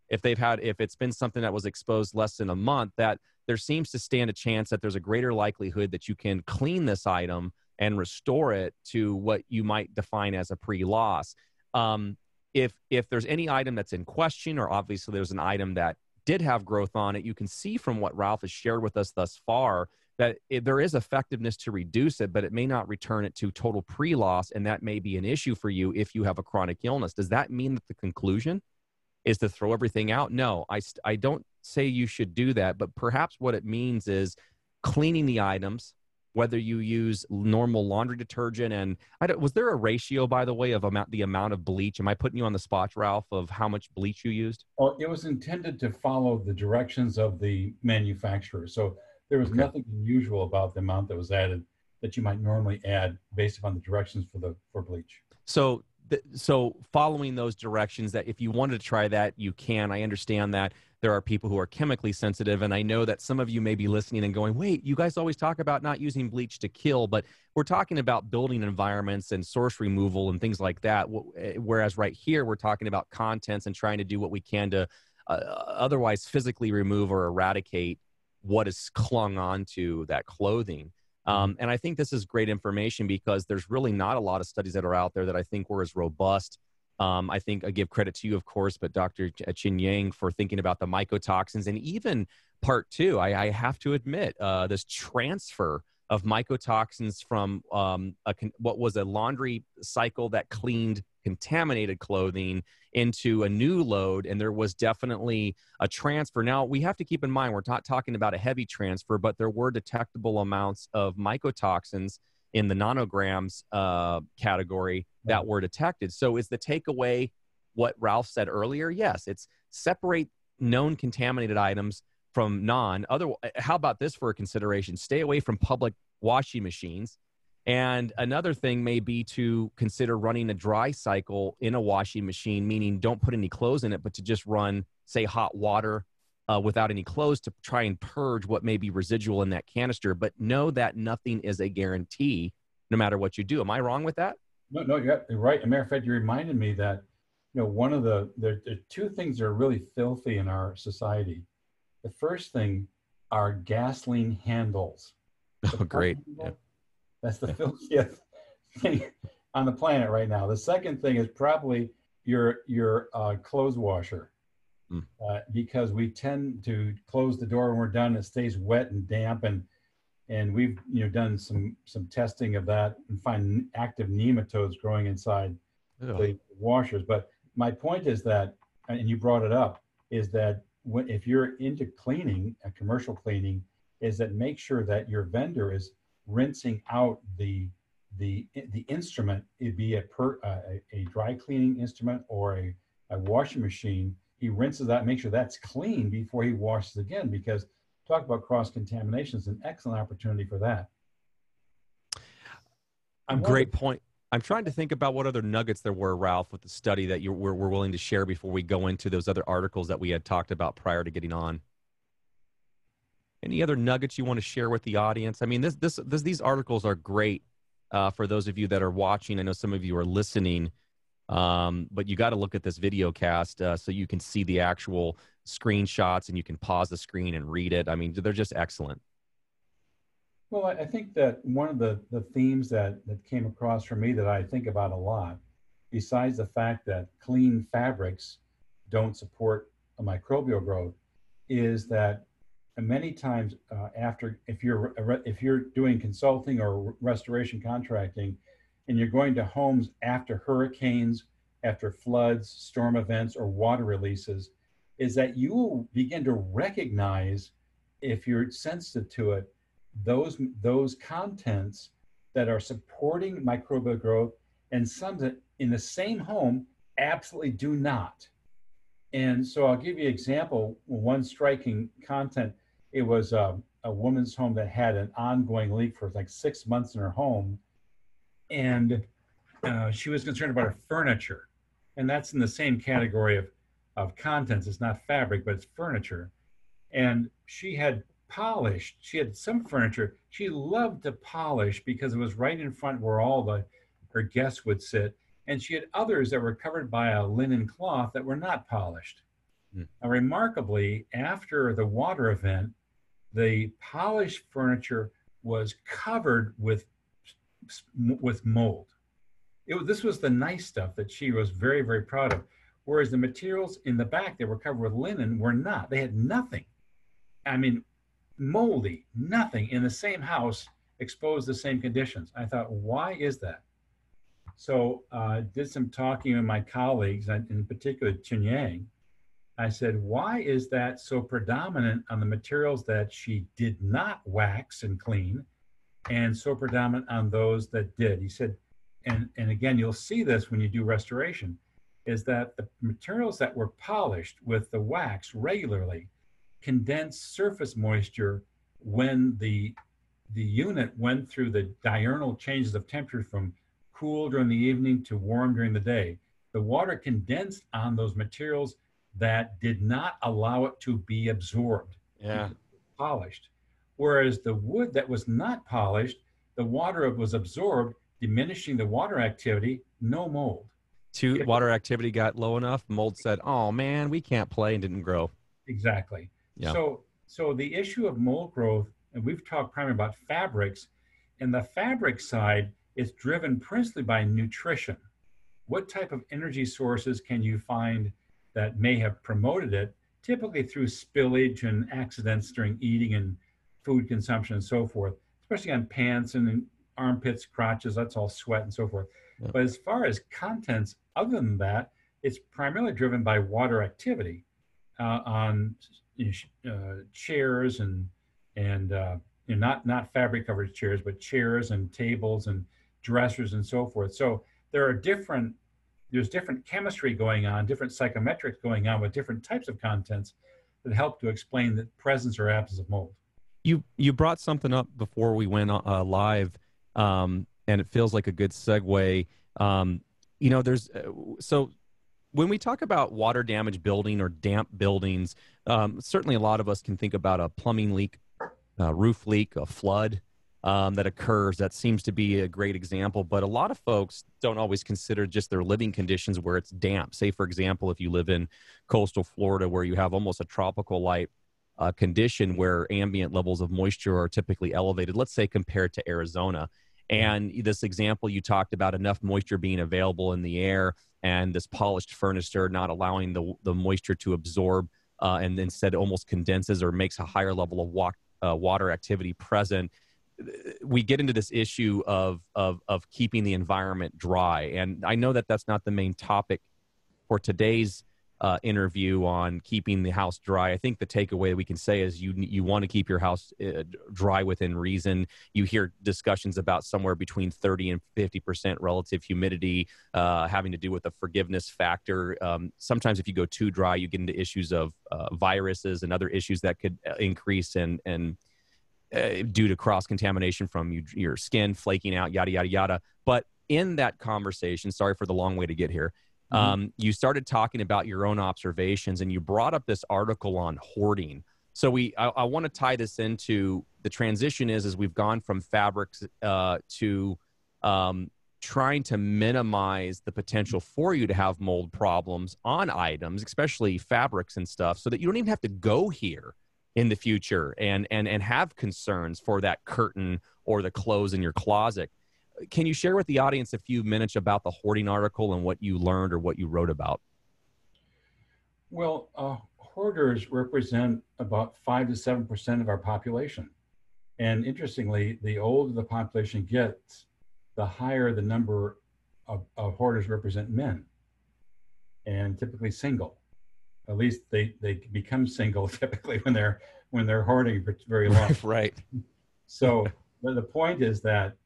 If they've had, if it's been something that was exposed less than a month, that there seems to stand a chance that there's a greater likelihood that you can clean this item and restore it to what you might define as a pre-loss. Um, if if there's any item that's in question, or obviously there's an item that did have growth on it, you can see from what Ralph has shared with us thus far that it, there is effectiveness to reduce it, but it may not return it to total pre loss. And that may be an issue for you if you have a chronic illness. Does that mean that the conclusion is to throw everything out? No, I, I don't say you should do that, but perhaps what it means is cleaning the items, whether you use normal laundry detergent and I don't, was there a ratio by the way of amount the amount of bleach? Am i putting you on the spot ralph of how much bleach you used?
Well it was intended to follow the directions of the manufacturer. So there was okay. nothing unusual about the amount that was added that you might normally add based upon the directions for the for bleach.
So so following those directions that if you wanted to try that you can. I understand that there are people who are chemically sensitive and i know that some of you may be listening and going wait you guys always talk about not using bleach to kill but we're talking about building environments and source removal and things like that eh, whereas right here we're talking about contents and trying to do what we can to uh, otherwise physically remove or eradicate what is clung onto that clothing um, and I think this is great information because there's really not a lot of studies that are out there that I think were as robust. Um, I think I give credit to you, of course, but Dr. Chin Yang for thinking about the mycotoxins and even part two. I, I have to admit, uh, this transfer of mycotoxins from um, a, what was a laundry cycle that cleaned contaminated clothing into a new load and there was definitely a transfer now we have to keep in mind we're not talking about a heavy transfer but there were detectable amounts of mycotoxins in the nanograms uh, category that were detected. So is the takeaway what ralph said earlier? Yes it's separate known contaminated items from non. Other how about this for a consideration? Stay away from public washing machines. And another thing may be to consider running a dry cycle in a washing machine, meaning don't put any clothes in it, but to just run, say, hot water uh, without any clothes to try and purge what may be residual in that canister. But know that nothing is a guarantee no matter what you do. Am I wrong with that?
No, no, you're right. As a matter of fact, you reminded me that, you know, one of the, there, there are two things that are really filthy in our society. The first thing are gasoline handles.
Oh, great.
Yeah. That's the filthiest thing on the planet right now. The second thing is probably your, your uh, clothes washer. Mm. Uh, because we tend to close the door when we're done. It stays wet and damp, and and we've you know done some some testing of that and find active nematodes growing inside Ew. the washers. But my point is that, and you brought it up, is that when, if you're into cleaning, a commercial cleaning, is that make sure that your vendor is rinsing out the the the instrument, it be a PERC uh, a, a, dry cleaning instrument or a, a washing machine. He rinses that, make sure that's clean before he washes again, because talk about cross contamination is an excellent opportunity for that.
I'm Great point. I'm trying to think about what other nuggets there were, Ralph, with the study that you were, were willing to share before we go into those other articles that we had talked about prior to getting on. Any other nuggets you want to share with the audience? I mean, this, this, this these articles are great uh, for those of you that are watching. I know some of you are listening, um, but you got to look at this video cast uh, so you can see the actual screenshots and you can pause the screen and read it. I mean, they're just excellent.
Well, I think that one of the, the themes that, that came across for me that I think about a lot, besides the fact that clean fabrics don't support a microbial growth, is that many times uh, after, if you're if you're doing consulting or restoration contracting, and you're going to homes after hurricanes, after floods, storm events, or water releases, is that you will begin to recognize, if you're sensitive to it, those, those contents that are supporting microbial growth and some that in the same home absolutely do not. And so I'll give you an example. One striking content, it was a, um, a woman's home that had an ongoing leak for like six months in her home. And uh, she was concerned about her furniture. And that's in the same category of of contents. It's not fabric, but it's furniture. And she had polished, she had some furniture. She loved to polish because it was right in front where all the her guests would sit. And she had others that were covered by a linen cloth that were not polished. Mm. Now, remarkably, after the water event, the polished furniture was covered with with mold. It, this was the nice stuff that she was very, very proud of whereas the materials in the back that were covered with linen were not. They had nothing. I mean, moldy, nothing in the same house exposed the same conditions. I thought, why is that? So I uh, did some talking with my colleagues, and in particular Chin Yang. I said, why is that so predominant on the materials that she did not wax and clean and so predominant on those that did? He said, and, and again, you'll see this when you do restoration is that the materials that were polished with the wax regularly condense surface moisture when the the unit went through the diurnal changes of temperature from cool during the evening to warm during the day. The water condensed on those materials that did not allow it to be absorbed.
Yeah.
Polished. Whereas the wood that was not polished, the water was absorbed, diminishing the water activity, no mold
too water activity got low enough, mold said, "Oh man, we can't play," and didn't grow.
Exactly. Yeah. So so the issue of mold growth, and we've talked primarily about fabrics, and the fabric side is driven principally by nutrition. What type of energy sources can you find that may have promoted it? Typically through spillage and accidents during eating and food consumption and so forth, especially on pants and armpits, crotches, that's all sweat and so forth. Yeah. But as far as contents, other than that, it's primarily driven by water activity uh, on you know, uh, chairs and and uh, you know, not not fabric covered chairs, but chairs and tables and dressers and so forth. So there are different there's different chemistry going on, different psychometrics going on with different types of contents that help to explain the presence or absence of mold.
You you brought something up before we went uh, live um, and it feels like a good segue. Um, you know, there's uh, so when we talk about water damage building or damp buildings, um, certainly a lot of us can think about a plumbing leak, a roof leak, a flood um, that occurs. That seems to be a great example. But a lot of folks don't always consider just their living conditions where it's damp. Say, for example, if you live in coastal Florida where you have almost a tropical light uh, condition where ambient levels of moisture are typically elevated, let's say compared to Arizona. And this example you talked about enough moisture being available in the air and this polished furniture not allowing the, the moisture to absorb uh, and instead almost condenses or makes a higher level of walk, uh, water activity present we get into this issue of, of of keeping the environment dry and i know that that's not the main topic for today's uh, interview on keeping the house dry. I think the takeaway we can say is you you want to keep your house uh, dry within reason. You hear discussions about somewhere between 30 and 50 percent relative humidity, uh, having to do with the forgiveness factor. Um, sometimes if you go too dry, you get into issues of uh, viruses and other issues that could uh, increase and and uh, due to cross contamination from you, your skin flaking out, yada yada yada. But in that conversation, sorry for the long way to get here Mm-hmm. Um, you started talking about your own observations and you brought up this article on hoarding. So we, I, I want to tie this into the transition is as we've gone from fabrics uh, to um, trying to minimize the potential for you to have mold problems on items, especially fabrics and stuff, so that you don't even have to go here in the future and and and have concerns for that curtain or the clothes in your closet can you share with the audience a few minutes about the hoarding article and what you learned or what you wrote about?
Well, uh, hoarders represent about five to seven percent of our population, and interestingly, the older the population gets, the higher the number of, of hoarders represent men, and typically single. At least they they become single typically when they're when they're hoarding for very long.
right.
So the point is that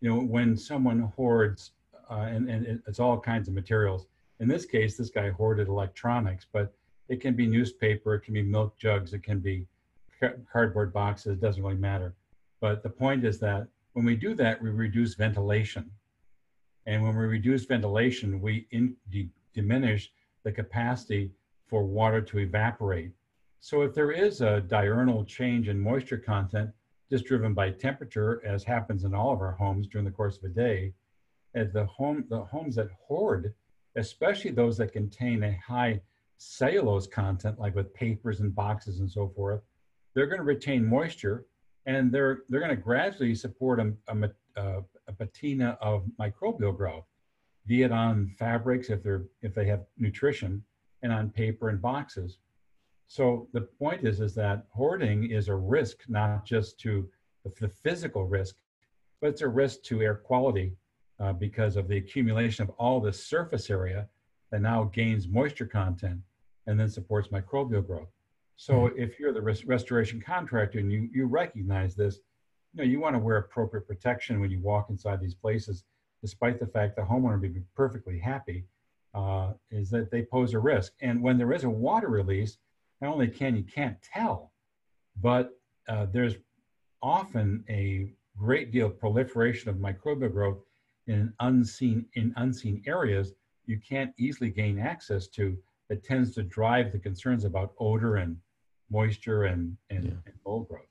you know, when someone hoards, uh, and, and it's all kinds of materials. In this case, this guy hoarded electronics, but it can be newspaper, it can be milk jugs, it can be cardboard boxes, it doesn't really matter. But the point is that when we do that, we reduce ventilation. And when we reduce ventilation, we in, diminish the capacity for water to evaporate. So if there is a diurnal change in moisture content, just driven by temperature, as happens in all of our homes during the course of a day. And the home, the homes that hoard, especially those that contain a high cellulose content, like with papers and boxes and so forth, they're going to retain moisture, and they're they're going to gradually support a, a, a patina of microbial growth, be it on fabrics if they're if they have nutrition, and on paper and boxes. So the point is, is that hoarding is a risk, not just to the physical risk, but it's a risk to air quality uh, because of the accumulation of all this surface area that now gains moisture content and then supports microbial growth. So mm-hmm. if you're the res- restoration contractor and you, you recognize this, you know, you want to wear appropriate protection when you walk inside these places, despite the fact the homeowner may be perfectly happy, uh, is that they pose a risk. And when there is a water release, not only can you can't tell, but uh, there's often a great deal of proliferation of microbial growth in unseen in unseen areas you can't easily gain access to that tends to drive the concerns about odor and moisture and and, yeah. and mold growth.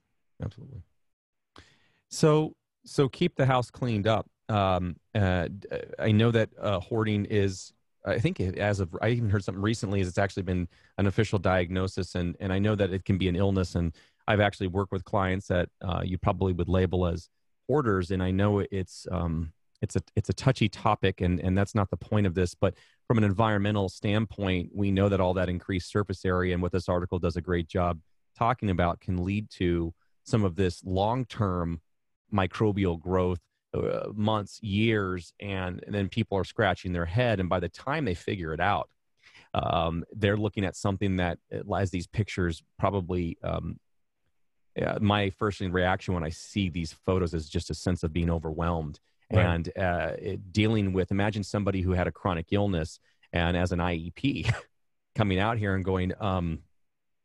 Absolutely. So so keep the house cleaned up. Um, uh, i know that uh, hoarding is I think as of I even heard something recently is it's actually been an official diagnosis, and and I know that it can be an illness, and I've actually worked with clients that uh, you probably would label as hoarders, and I know it's um, it's a it's a touchy topic, and and that's not the point of this, but from an environmental standpoint, we know that all that increased surface area, and what this article does a great job talking about, can lead to some of this long term microbial growth uh, months, years, and, and, then people are scratching their head. And by the time they figure it out, um, they're looking at something that, as these pictures, probably um, uh, my first reaction when I see these photos is just a sense of being overwhelmed right. and uh, it, dealing with. Imagine somebody who had a chronic illness and as an IEP coming out here and going, um,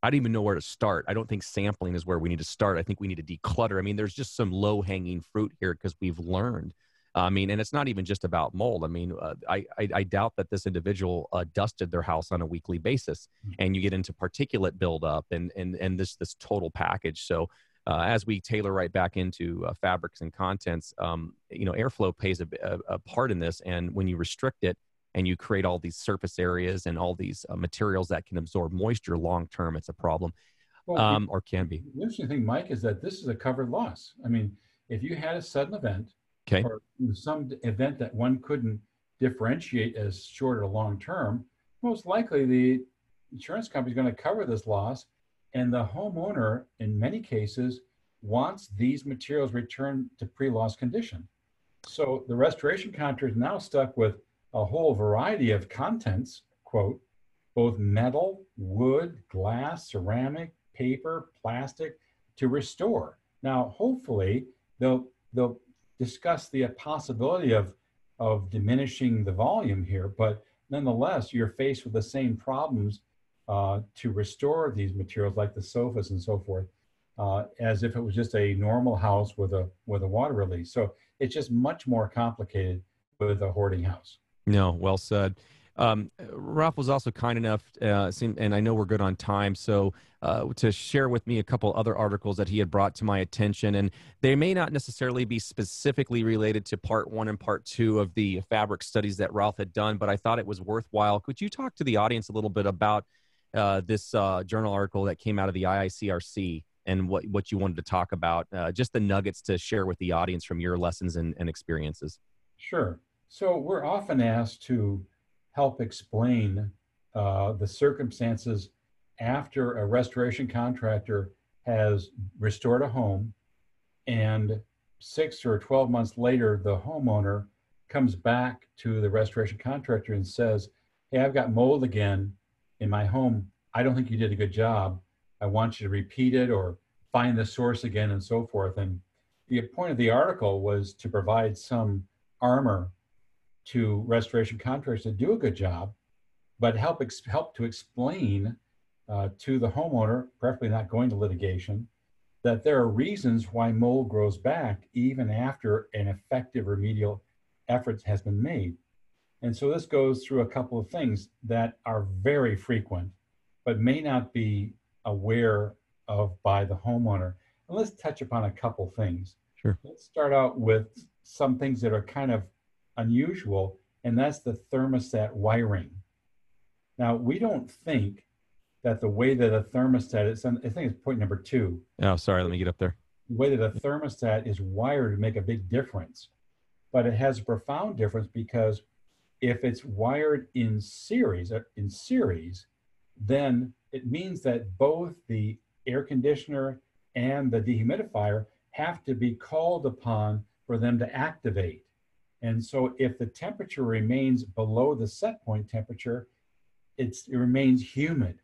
I don't even know where to start. I don't think sampling is where we need to start. I think we need to declutter. I mean, there's just some low hanging fruit here because we've learned I mean, and it's not even just about mold. I mean, uh, I, I, I doubt that this individual uh, dusted their house on a weekly basis, mm-hmm. and you get into particulate buildup and and and this this total package. So. Uh, as we tailor right back into uh, fabrics and contents, um, you know, airflow plays a, a, a, part in this. And when you restrict it and you create all these surface areas and all these uh, materials that can absorb moisture long term, it's a problem, well, um, or can be.
The interesting thing, Mike, is that this is a covered loss. I mean, if you had a sudden event
okay.
or some event that one couldn't differentiate as short or long term, most likely the insurance company is going to cover this loss. And the homeowner, in many cases, wants these materials returned to pre loss condition. So the restoration contractor is now stuck with a whole variety of contents, quote, both metal, wood, glass, ceramic, paper, plastic to restore. Now, hopefully, they'll they'll discuss the possibility of of diminishing the volume here, but nonetheless, you're faced with the same problems uh, to restore these materials, like the sofas and so forth, uh, as if it was just a normal house with a with a water release. So it's just much more complicated with a hoarding house.
No, well said. Um, Ralph was also kind enough, uh, and I know we're good on time, so uh, to share with me a couple other articles that he had brought to my attention. And they may not necessarily be specifically related to part one and part two of the fabric studies that Ralph had done, but I thought it was worthwhile. Could you talk to the audience a little bit about uh, this uh, journal article that came out of the IICRC? And what, what you wanted to talk about, uh, just the nuggets to share with the audience from your lessons and, and experiences.
Sure. So, we're often asked to help explain uh, the circumstances after a restoration contractor has restored a home and six or 12 months later, the homeowner comes back to the restoration contractor and says, Hey, I've got mold again in my home. I don't think you did a good job. I want you to repeat it or find the source again and so forth. And the point of the article was to provide some armor to restoration contractors to do a good job, but help ex- help to explain uh, to the homeowner, preferably not going to litigation, that there are reasons why mold grows back even after an effective remedial effort has been made. And so this goes through a couple of things that are very frequent, but may not be aware of by the homeowner. And let's touch upon a couple things.
Sure.
Let's start out with some things that are kind of unusual, and that's the thermostat wiring. Now, we don't think that the way that a thermostat is, I think it's point number two.
Oh, sorry, let me get up there.
The way that a thermostat is wired to make a big difference. But it has a profound difference because if it's wired in series, uh, in series, then it means that both the air conditioner and the dehumidifier have to be called upon for them to activate. And so if the temperature remains below the set point temperature, it's, it remains humid.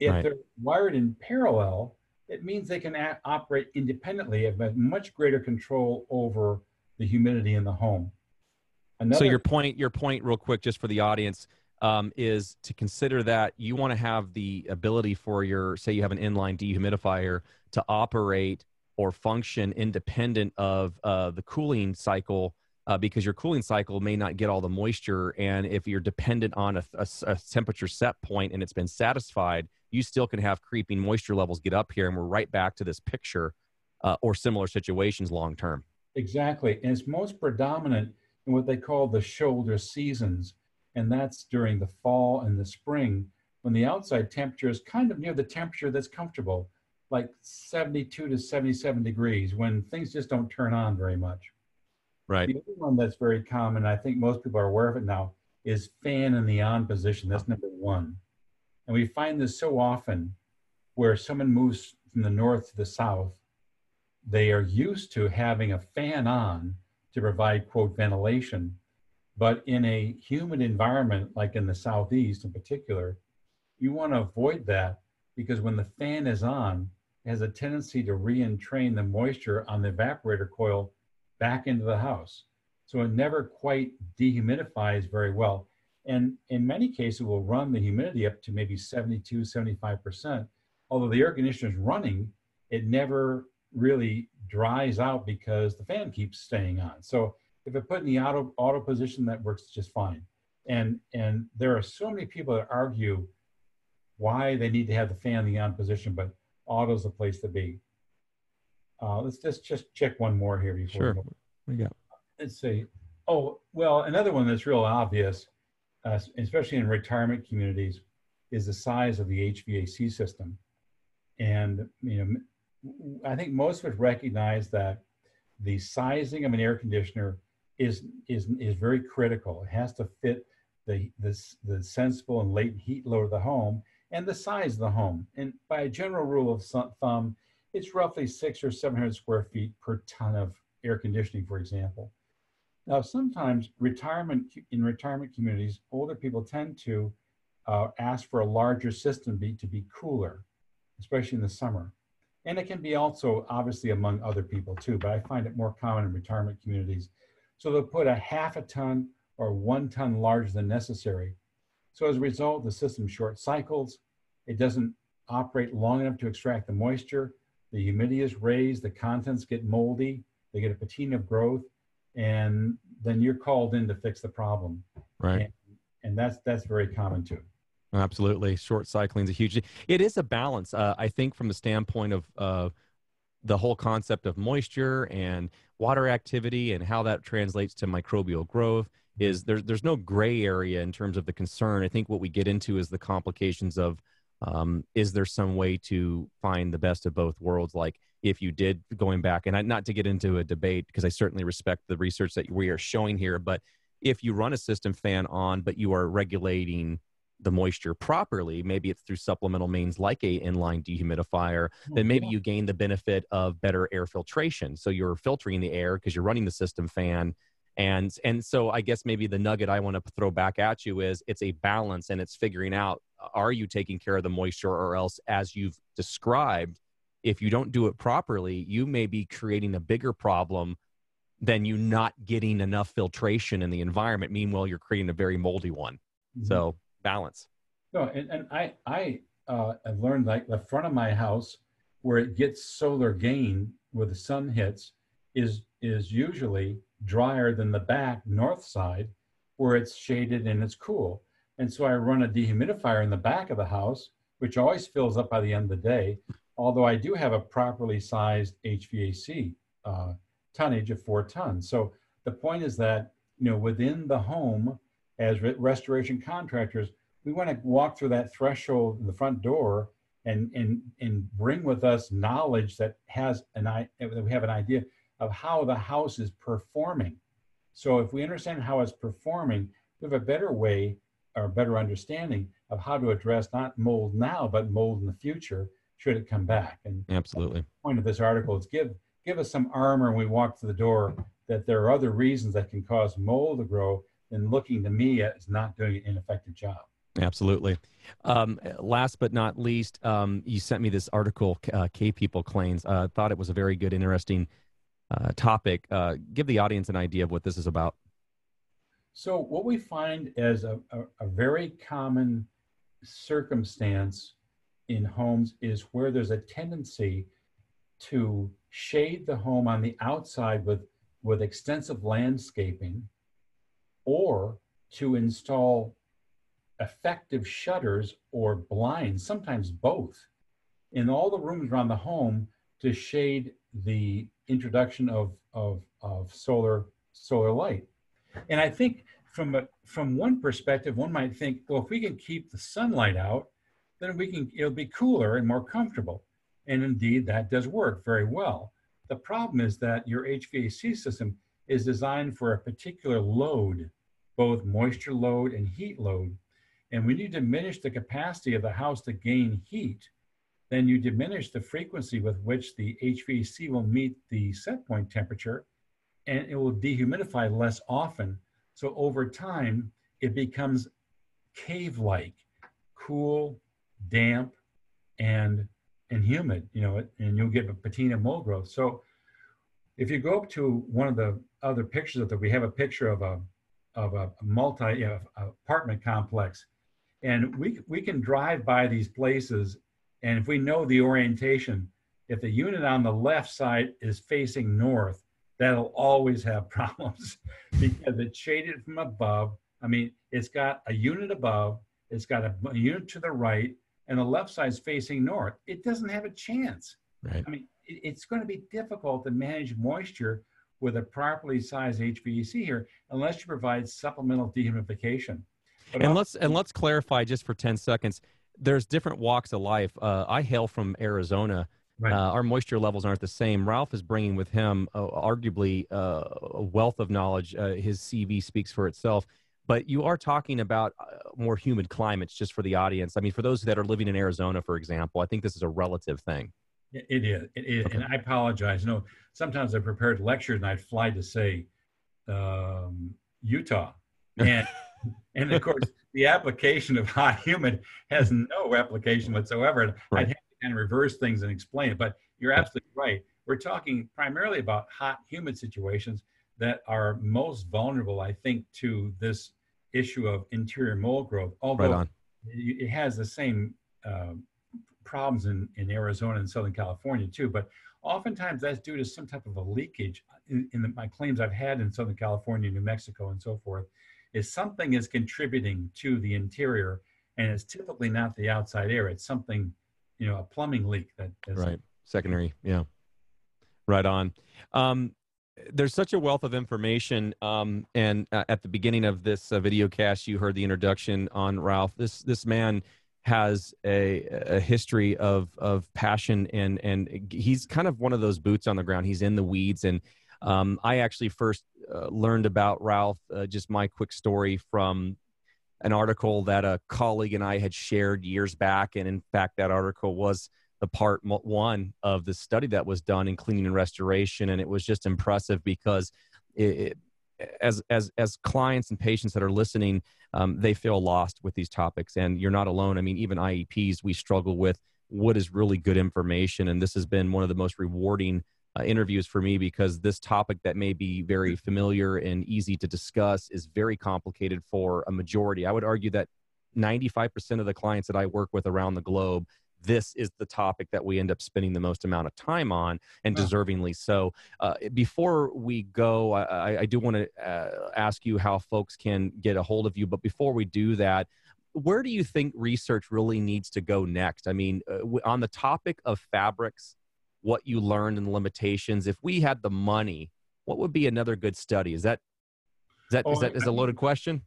If right. they're wired in parallel, it means they can a- operate independently, have much greater control over the humidity in the home.
Another, so your point, your point, real quick, just for the audience, um, is to consider that you want to have the ability for your, say, you have an inline dehumidifier to operate or function independent of uh, the cooling cycle uh, because your cooling cycle may not get all the moisture. And if you're dependent on a, a, a, temperature set point and it's been satisfied, you still can have creeping moisture levels get up here. And we're right back to this picture uh, or similar situations long term.
Exactly. And it's most predominant in what they call the shoulder seasons. And that's during the fall and the spring when the outside temperature is kind of near the temperature that's comfortable, like 72 to 77 degrees, when things just don't turn on very much.
Right.
The other one that's very common, I think most people are aware of it now, is fan in the on position. That's number one. And we find this so often where someone moves from the north to the south, they are used to having a fan on to provide, quote, ventilation. But in a humid environment, like in the southeast in particular, you want to avoid that because when the fan is on, it has a tendency to re-entrain the moisture on the evaporator coil back into the house. So it never quite dehumidifies very well. And in many cases, it will run the humidity up to maybe 72, 75%. Although the air conditioner is running, it never really dries out because the fan keeps staying on. So if I put in the auto auto position, that works just fine. And and there are so many people that argue why they need to have the fan in the on position, but auto's the place to be. Uh, let's just just check one more here before.
Sure. What do you got?
Let's see. Oh well, another one that's real obvious, uh, especially in retirement communities, is the size of the HVAC system. And you know, I think most of us recognize that the sizing of an air conditioner is is is very critical. It has to fit the the, the sensible and latent heat load of the home and the size of the home. And by a general rule of thumb, it's roughly six or 700 square feet per ton of air conditioning, for example. Now, sometimes retirement in retirement communities, older people tend to uh, ask for a larger system be, to be cooler, especially in the summer. And it can be also obviously among other people too, but I find it more common in retirement communities. So they'll put a half a ton or one ton larger than necessary. So as a result, the system short cycles. It doesn't operate long enough to extract the moisture. The humidity is raised, the contents get moldy, they get a patina of growth, and then you're called in to fix the problem.
Right.
And, and that's that's very common too.
Absolutely. Short cycling is a huge, it is a balance. Uh, I think from the standpoint of uh, the whole concept of moisture and water activity and how that translates to microbial growth is there's, there's no gray area in terms of the concern. I think what we get into is the complications of, um, is there some way to find the best of both worlds? Like if you did going back and I, not to get into a debate because I certainly respect the research that we are showing here, but if you run a system fan on, but you are regulating the moisture properly, maybe it's through supplemental means like a inline dehumidifier, oh, then maybe you gain the benefit of better air filtration. So you're filtering the air because you're running the system fan. And and so I guess maybe the nugget I want to throw back at you is it's a balance and it's figuring out are you taking care of the moisture or else as you've described, if you don't do it properly, you may be creating a bigger problem than you not getting enough filtration in the environment. Meanwhile, you're creating a very moldy one. Mm-hmm. So balance.
No, and, and I I uh, have learned like the front of my house where it gets solar gain where the sun hits is is usually drier than the back north side where it's shaded and it's cool. And so I run a dehumidifier in the back of the house, which always fills up by the end of the day. Although I do have a properly sized HVAC uh, tonnage of four tons. So the point is that you know within the home as re- restoration contractors, we want to walk through that threshold in the front door and, and, and bring with us knowledge that has an that we have an idea of how the house is performing. So if we understand how it's performing, we have a better way or better understanding of how to address not mold now, but mold in the future should it come back. And
absolutely, the
point of this article is give give us some armor when we walk through the door that there are other reasons that can cause mold to grow and looking to me as not doing an effective job.
Absolutely. Um, last but not least, um, you sent me this article, uh, Cave People Claims. I uh, thought it was a very good, interesting uh, topic. Uh, give the audience an idea of what this is about.
So, what we find as a, a, a very common circumstance in homes is where there's a tendency to shade the home on the outside with, with extensive landscaping or to install effective shutters or blinds, sometimes both, in all the rooms around the home to shade the introduction of, of, of solar, solar light. And I think from, a, from one perspective, one might think, well, if we can keep the sunlight out, then we can, it'll be cooler and more comfortable. And indeed, that does work very well. The problem is that your HVAC system is designed for a particular load both moisture load and heat load. And when you diminish the capacity of the house to gain heat, then you diminish the frequency with which the HVAC will meet the set point temperature and it will dehumidify less often. So over time, it becomes cave like, cool, damp, and and humid, you know, and you'll get a patina mold growth. So if you go up to one of the other pictures of that, we have a picture of a of a multi you know, apartment complex. And we, we can drive by these places, and if we know the orientation, if the unit on the left side is facing north, that'll always have problems because it's shaded from above. I mean, it's got a unit above, it's got a, a unit to the right, and the left side's facing north. It doesn't have a chance.
Right.
I mean, it, it's going to be difficult to manage moisture with a properly sized HVAC here unless you provide supplemental dehumidification.
But and let's and let's clarify just for 10 seconds. There's different walks of life. Uh, I hail from Arizona. Right. Uh, our moisture levels aren't the same. Ralph is bringing with him uh, arguably uh, a wealth of knowledge. Uh, his CV speaks for itself. But you are talking about uh, more humid climates, just for the audience. I mean, for those that are living in Arizona, for example, I think this is a relative thing.
It is. It is. Okay. And I apologize. You know, sometimes I prepared lectures and I'd fly to say um, Utah, and and of course the application of hot humid has no application whatsoever. Right. I'd have kind of reverse things and explain it. But you're absolutely right. We're talking primarily about hot humid situations that are most vulnerable, I think, to this issue of interior mold growth. Although right it has the same uh, problems in, in Arizona and Southern California too, but oftentimes that's due to some type of a leakage in, in the, my claims I've had in Southern California, New Mexico, and so forth, is something is contributing to the interior and it's typically not the outside air. It's something, you know, a plumbing leak that is
right. Secondary. Yeah. Right on. Um, there's such a wealth of information. Um, and uh, at the beginning of this uh, video cast, you heard the introduction on Ralph. This this man has a, a history of of passion and and he's kind of one of those boots on the ground. He's in the weeds. And um, I actually first uh, learned about Ralph. Uh, just my quick story from an article that a colleague and I had shared years back, and in fact, that article was the part one of the study that was done in cleaning and restoration and it was just impressive because it, it, as as as clients and patients that are listening um, they feel lost with these topics and you're not alone. I mean even IEPs we struggle with what is really good information and this has been one of the most rewarding uh, interviews for me because this topic that may be very familiar and easy to discuss is very complicated for a majority. I would argue that 95% of the clients that i work with around the globe this is the topic that we end up spending the most amount of time on and wow. deservingly so. Uh, before we go i, I do want to uh, ask you how folks can get a hold of you but before we do that where do you think research really needs to go next? I mean uh, on the topic of fabrics what you learned and the limitations if we had the money what would be another good study is that is that oh, is that is a loaded question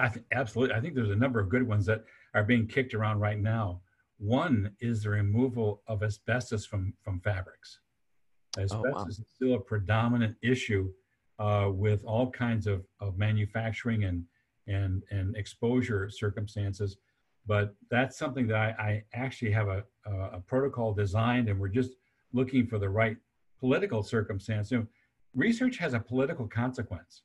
I think, absolutely i think there's a number of good ones that are being kicked around right now one is the removal of asbestos from, from fabrics. Asbestos oh, wow. is still a predominant issue uh, with all kinds of, of manufacturing and, and, and exposure circumstances. But that's something that I, I actually have a, a, a, protocol designed, and we're just looking for the right political circumstance. You know, research has a political consequence.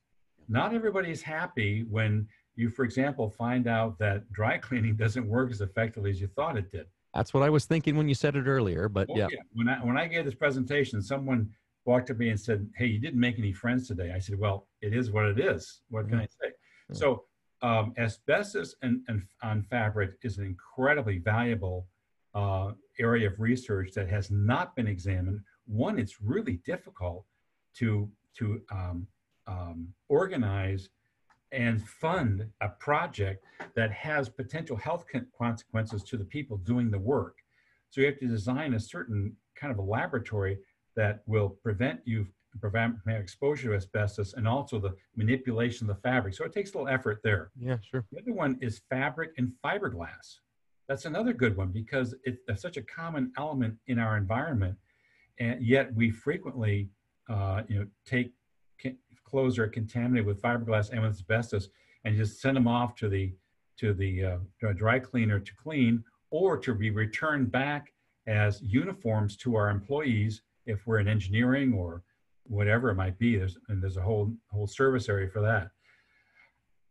Not everybody is happy when you, for example, find out that dry cleaning doesn't work as effectively as you thought it did.
That's what I was thinking when you said it earlier, but oh, yeah. yeah.
When I when I gave this presentation, someone walked up to me and said, "Hey, you didn't make any friends today." I said, "Well, it is what it is. What can mm-hmm. I say?" Mm-hmm. So, um, asbestos and, and on fabric is an incredibly valuable uh, area of research that has not been examined. One, it's really difficult to to um, um, organize and fund a project that has potential health consequences to the people doing the work. So you have to design a certain kind of a laboratory that will prevent you prevent exposure to asbestos and also the manipulation of the fabric. So it takes a little effort there.
Yeah, sure.
The other one is fabric and fiberglass. That's another good one because it's such a common element in our environment, and yet we frequently, uh, you know, take clothes are contaminated with fiberglass and with asbestos, and just send them off to the to the uh, dry cleaner to clean, or to be returned back as uniforms to our employees if we're in engineering or whatever it might be. There's and there's a whole whole service area for that.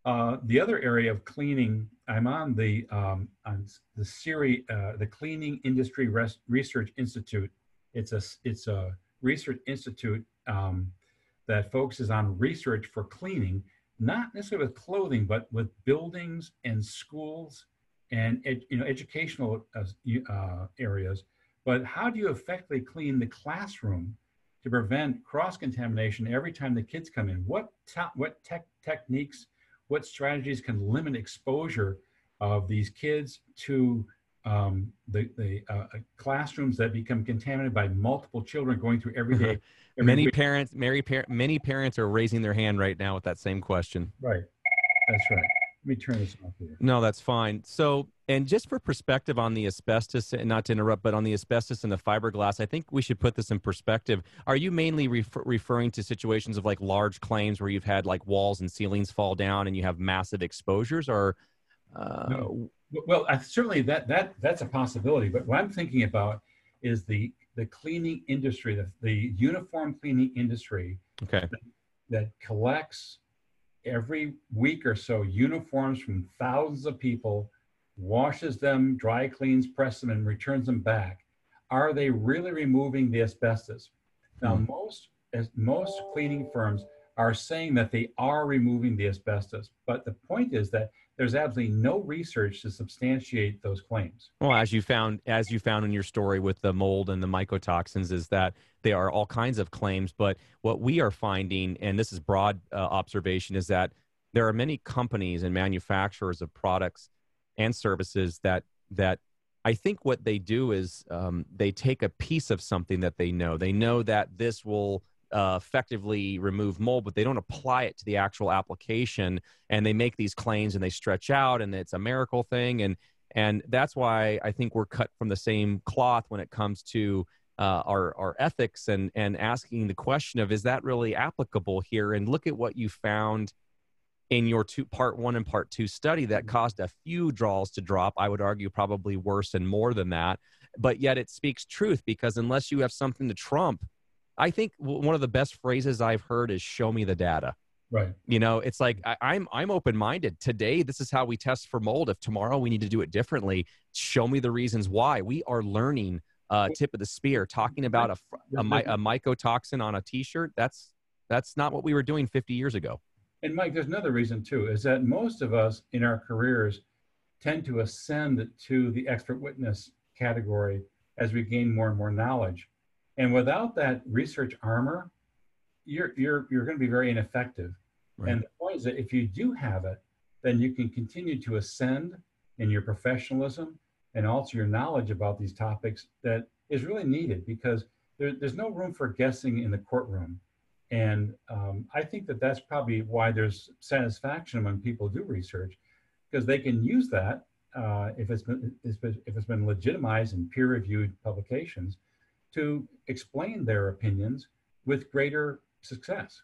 Uh, the other area of cleaning, I'm on the um, on the CIRI, uh, the Cleaning Industry Res- Research Institute. It's a it's a research institute um, that focuses on research for cleaning, not necessarily with clothing, but with buildings and schools and you know educational uh, uh, areas. But how do you effectively clean the classroom to prevent cross contamination every time the kids come in? What what tech techniques, what strategies can limit exposure of these kids to um, the, the uh, uh classrooms that become contaminated by multiple children going through every day? Every
many
week?
parents, many, par- many parents are raising their hand right now with that same question.
Right. That's right. Let me turn this off here.
No, that's fine. So, and just for perspective on the asbestos, and not to interrupt, but on the asbestos and the fiberglass, I think we should put this in perspective. Are you mainly refer- referring to situations of like large claims where you've had like walls and ceilings fall down and you have massive exposures, or? Uh,
no. Well, I, certainly that that that's a possibility. But what I'm thinking about is the the cleaning industry, the, the uniform cleaning industry
okay.
that, that collects every week or so uniforms from thousands of people, washes them, dry cleans, presses them, and returns them back. Are they really removing the asbestos? Now,
Hmm.
most as most cleaning firms are saying that they are removing the asbestos, but the point is that there's absolutely no research to substantiate those claims.
Well, as you found, as you found in your story with the mold and the mycotoxins, is that there are all kinds of claims. But what we are finding, and this is broad uh, observation, is that there are many companies and manufacturers of products and services that that I think what they do is um, they take a piece of something that they know. They know that this will uh, effectively remove mold, but they don't apply it to the actual application. And they make these claims and they stretch out, and it's a miracle thing. And and that's why I think we're cut from the same cloth when it comes to uh, our our ethics and and asking the question of is that really applicable here? And look at what you found in your two part one and part two study that caused a few draws to drop. I would argue probably worse and more than that. But yet it speaks truth because unless you have something to trump, I think one of the best phrases I've heard is "show me the data."
Right.
You know, it's like I, I'm I'm open minded. Today, this is how we test for mold. If tomorrow we need to do it differently, show me the reasons why. We are learning uh, tip of the spear. Talking about a a, a mycotoxin on a T-shirt. That's that's not what we were doing 50 years ago.
And Mike, there's another reason too, is that most of us in our careers tend to ascend to the expert witness category as we gain more and more knowledge. And without that research armor, you're you're you're going to be very ineffective. Right. And the point is that if you do have it, then you can continue to ascend in your professionalism and also your knowledge about these topics that is really needed because there, there's no room for guessing in the courtroom. And um, I think that that's probably why there's satisfaction when people do research, because they can use that uh, if it's been if it's been legitimized in peer-reviewed publications to explain their opinions with greater success.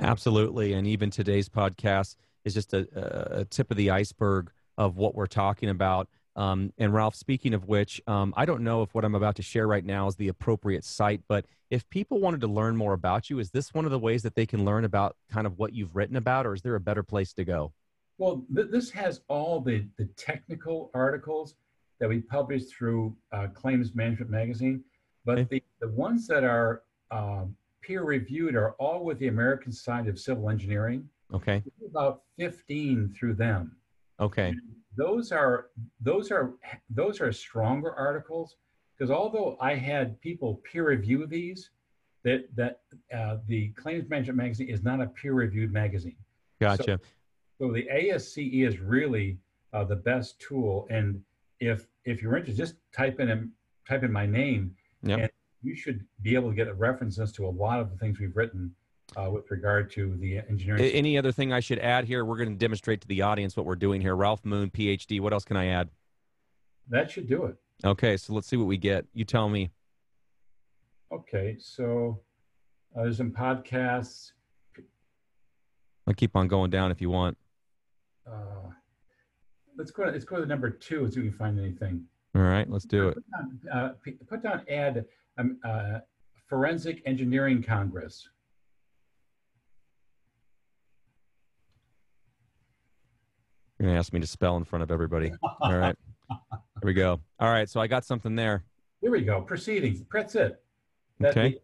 Absolutely, and even today's podcast is just a, a tip of the iceberg of what we're talking about. Um, and Ralph, speaking of which, um, I don't know if what I'm about to share right now is the appropriate site, but if people wanted to learn more about you, is this one of the ways that they can learn about kind of what you've written about, or is there a better place to go?
Well, th- this has all the, the technical articles that we publish through uh, Claims Management Magazine, but the, the ones that are um, peer reviewed are all with the American Society of Civil Engineering.
Okay.
About 15 through them.
Okay.
And those are those are those are stronger articles because although I had people peer review these, that that uh, the Claims Management Magazine is not a peer reviewed magazine.
Gotcha.
So, so the ASCE is really uh, the best tool, and if if you're interested, just type in type in my name,
yep.
and you should be able to get references to a lot of the things we've written uh, with regard to the engineering.
Any other thing I should add here? We're going to demonstrate to the audience what we're doing here. Ralph Moon, PhD. What else can I add?
That should do it.
Okay, so let's see what we get. You tell me.
Okay, so uh, there's some podcasts.
I'll keep on going down if you want.
Uh, let's go. To, Let's go to number two. See if we can find anything.
All right, let's do it.
Put down, uh, put down ad um, uh, Forensic Engineering Congress.
You're gonna ask me to spell in front of everybody. All right. There we go. All right. So I got something there.
Here we go. Proceedings. That's it. That
okay.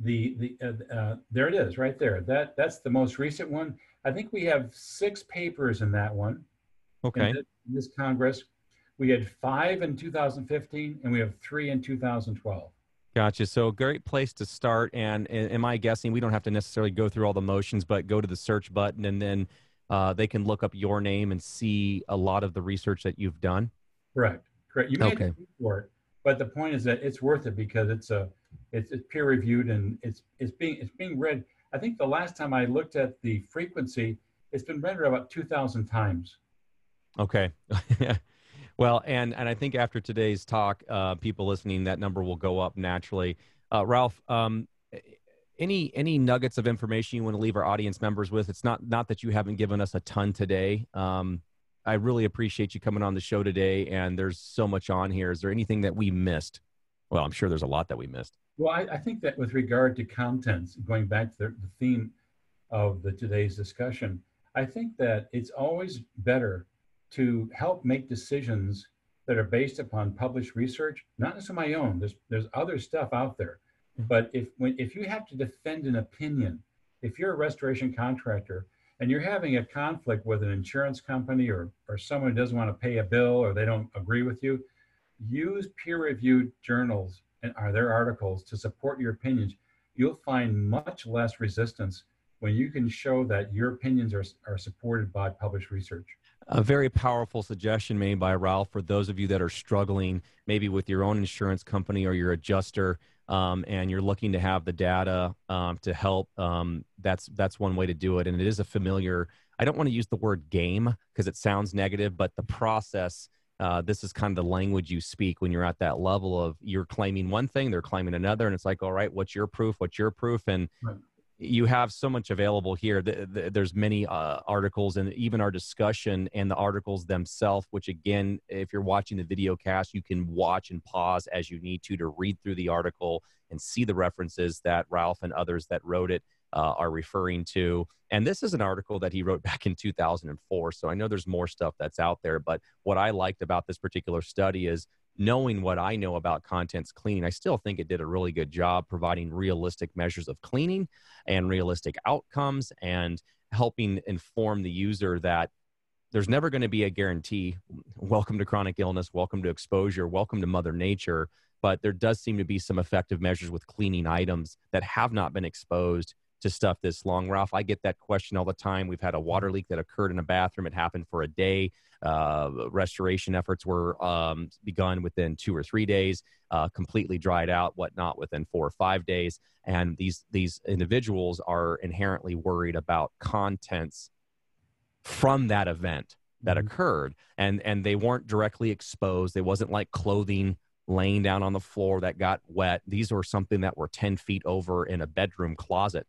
The the, the uh, uh, there it is right there. That that's the most recent one. I think we have six papers in that one.
Okay.
In this Congress, we had five in 2015, and we have three in 2012.
Gotcha. So, great place to start. And, and am I guessing we don't have to necessarily go through all the motions, but go to the search button and then uh, they can look up your name and see a lot of the research that you've done?
Correct. Correct. You may okay. for it, but the point is that it's worth it because it's a it's, it's peer reviewed and it's it's being it's being read. I think the last time I looked at the frequency, it's been read about two thousand times.
Okay. well, and and I think after today's talk, uh, people listening, that number will go up naturally. Uh, Ralph, um, any any nuggets of information you want to leave our audience members with? It's not not that you haven't given us a ton today. Um, I really appreciate you coming on the show today, and there's so much on here. Is there anything that we missed? Well, I'm sure there's a lot that we missed.
Well, I, I think that with regard to contents, going back to the, the theme of the today's discussion, I think that it's always better to help make decisions that are based upon published research, not necessarily my own. There's there's other stuff out there, mm-hmm. but if when if you have to defend an opinion, if you're a restoration contractor and you're having a conflict with an insurance company or or someone who doesn't want to pay a bill or they don't agree with you, use peer-reviewed journals and are their articles to support your opinions. You'll find much less resistance when you can show that your opinions are, are supported by published research.
A very powerful suggestion made by Ralph for those of you that are struggling, maybe with your own insurance company or your adjuster, um, and you're looking to have the data um, to help. Um, that's that's one way to do it, and it is a familiar. I don't want to use the word game because it sounds negative, but the process. Uh, this is kind of the language you speak when you're at that level of you're claiming one thing, they're claiming another, and it's like, all right, what's your proof? What's your proof? And right you have so much available here. There's many uh, articles and even our discussion and the articles themselves, which again, if you're watching the video cast, you can watch and pause as you need to to read through the article and see the references that Ralph and others that wrote it uh, are referring to. And this is an article that he wrote back in 2004. So I know there's more stuff that's out there. But what I liked about this particular study is knowing what I know about contents cleaning, I still think it did a really good job providing realistic measures of cleaning and realistic outcomes and helping inform the user that there's never going to be a guarantee. Welcome to chronic illness, welcome to exposure, welcome to Mother Nature. But there does seem to be some effective measures with cleaning items that have not been exposed to stuff this long. Ralph, I get that question all the time. We've had a water leak that occurred in a bathroom. It happened for a day. Uh, restoration efforts were um, begun within two or three days, uh, completely dried out, whatnot, within four or five days. And these these individuals are inherently worried about contents from that event that mm-hmm. occurred, and and they weren't directly exposed. They wasn't like clothing laying down on the floor that got wet. These were something that were ten feet over in a bedroom closet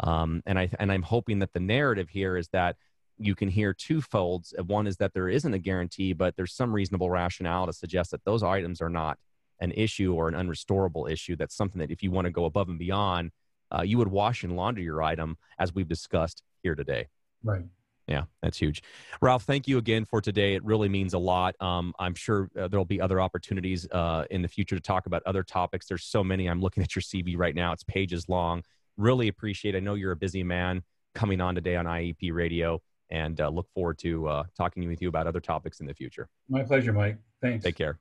um, and I and I'm hoping that the narrative here is that you can hear two folds. One is that there isn't a guarantee, but there's some reasonable rationale to suggest that those items are not an issue or an unrestorable issue. That's something that if you want to go above and beyond, uh, you would wash and launder your item, as we've discussed here today.
Right.
Yeah, that's huge. Ralph, thank you again for today. It really means a lot. Um, I'm sure uh, there'll be other opportunities uh, in the future to talk about other topics. There's so many. I'm looking at your CV right now, it's pages long really appreciate. I know you're a busy man coming on today on IEP Radio, and uh, look forward to uh, talking with you about other topics in the future.
My pleasure, Mike. Thanks.
Take care.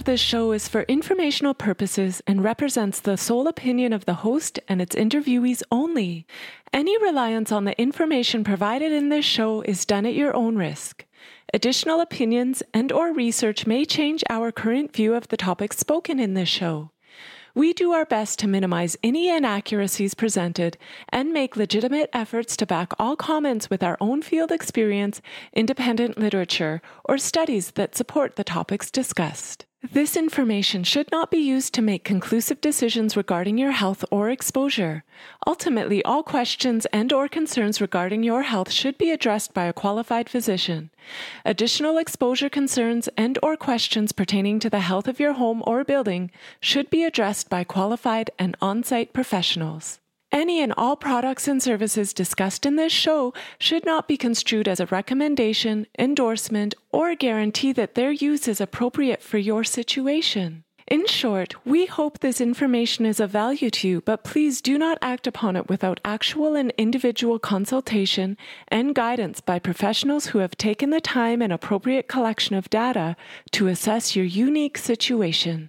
Of this show is for informational purposes and represents the sole opinion of the host and its interviewees only. Any reliance on the information provided in this show is done at your own risk. Additional opinions and or research may change our current view of the topics spoken in this show. We do our best to minimize any inaccuracies presented and make legitimate efforts to back all comments with our own field experience, independent literature, or studies that support the topics discussed. This information should not be used to make conclusive decisions regarding your health or exposure. Ultimately, all questions and or concerns regarding your health should be addressed by a qualified physician. Additional exposure concerns and or questions pertaining to the health of your home or building should be addressed by qualified and on-site professionals. Any and all products and services discussed in this show should not be construed as a recommendation, endorsement, or guarantee that their use is appropriate for your situation. In short, we hope this information is of value to you, but please do not act upon it without actual and individual consultation and guidance by professionals who have taken the time and appropriate collection of data to assess your unique situation.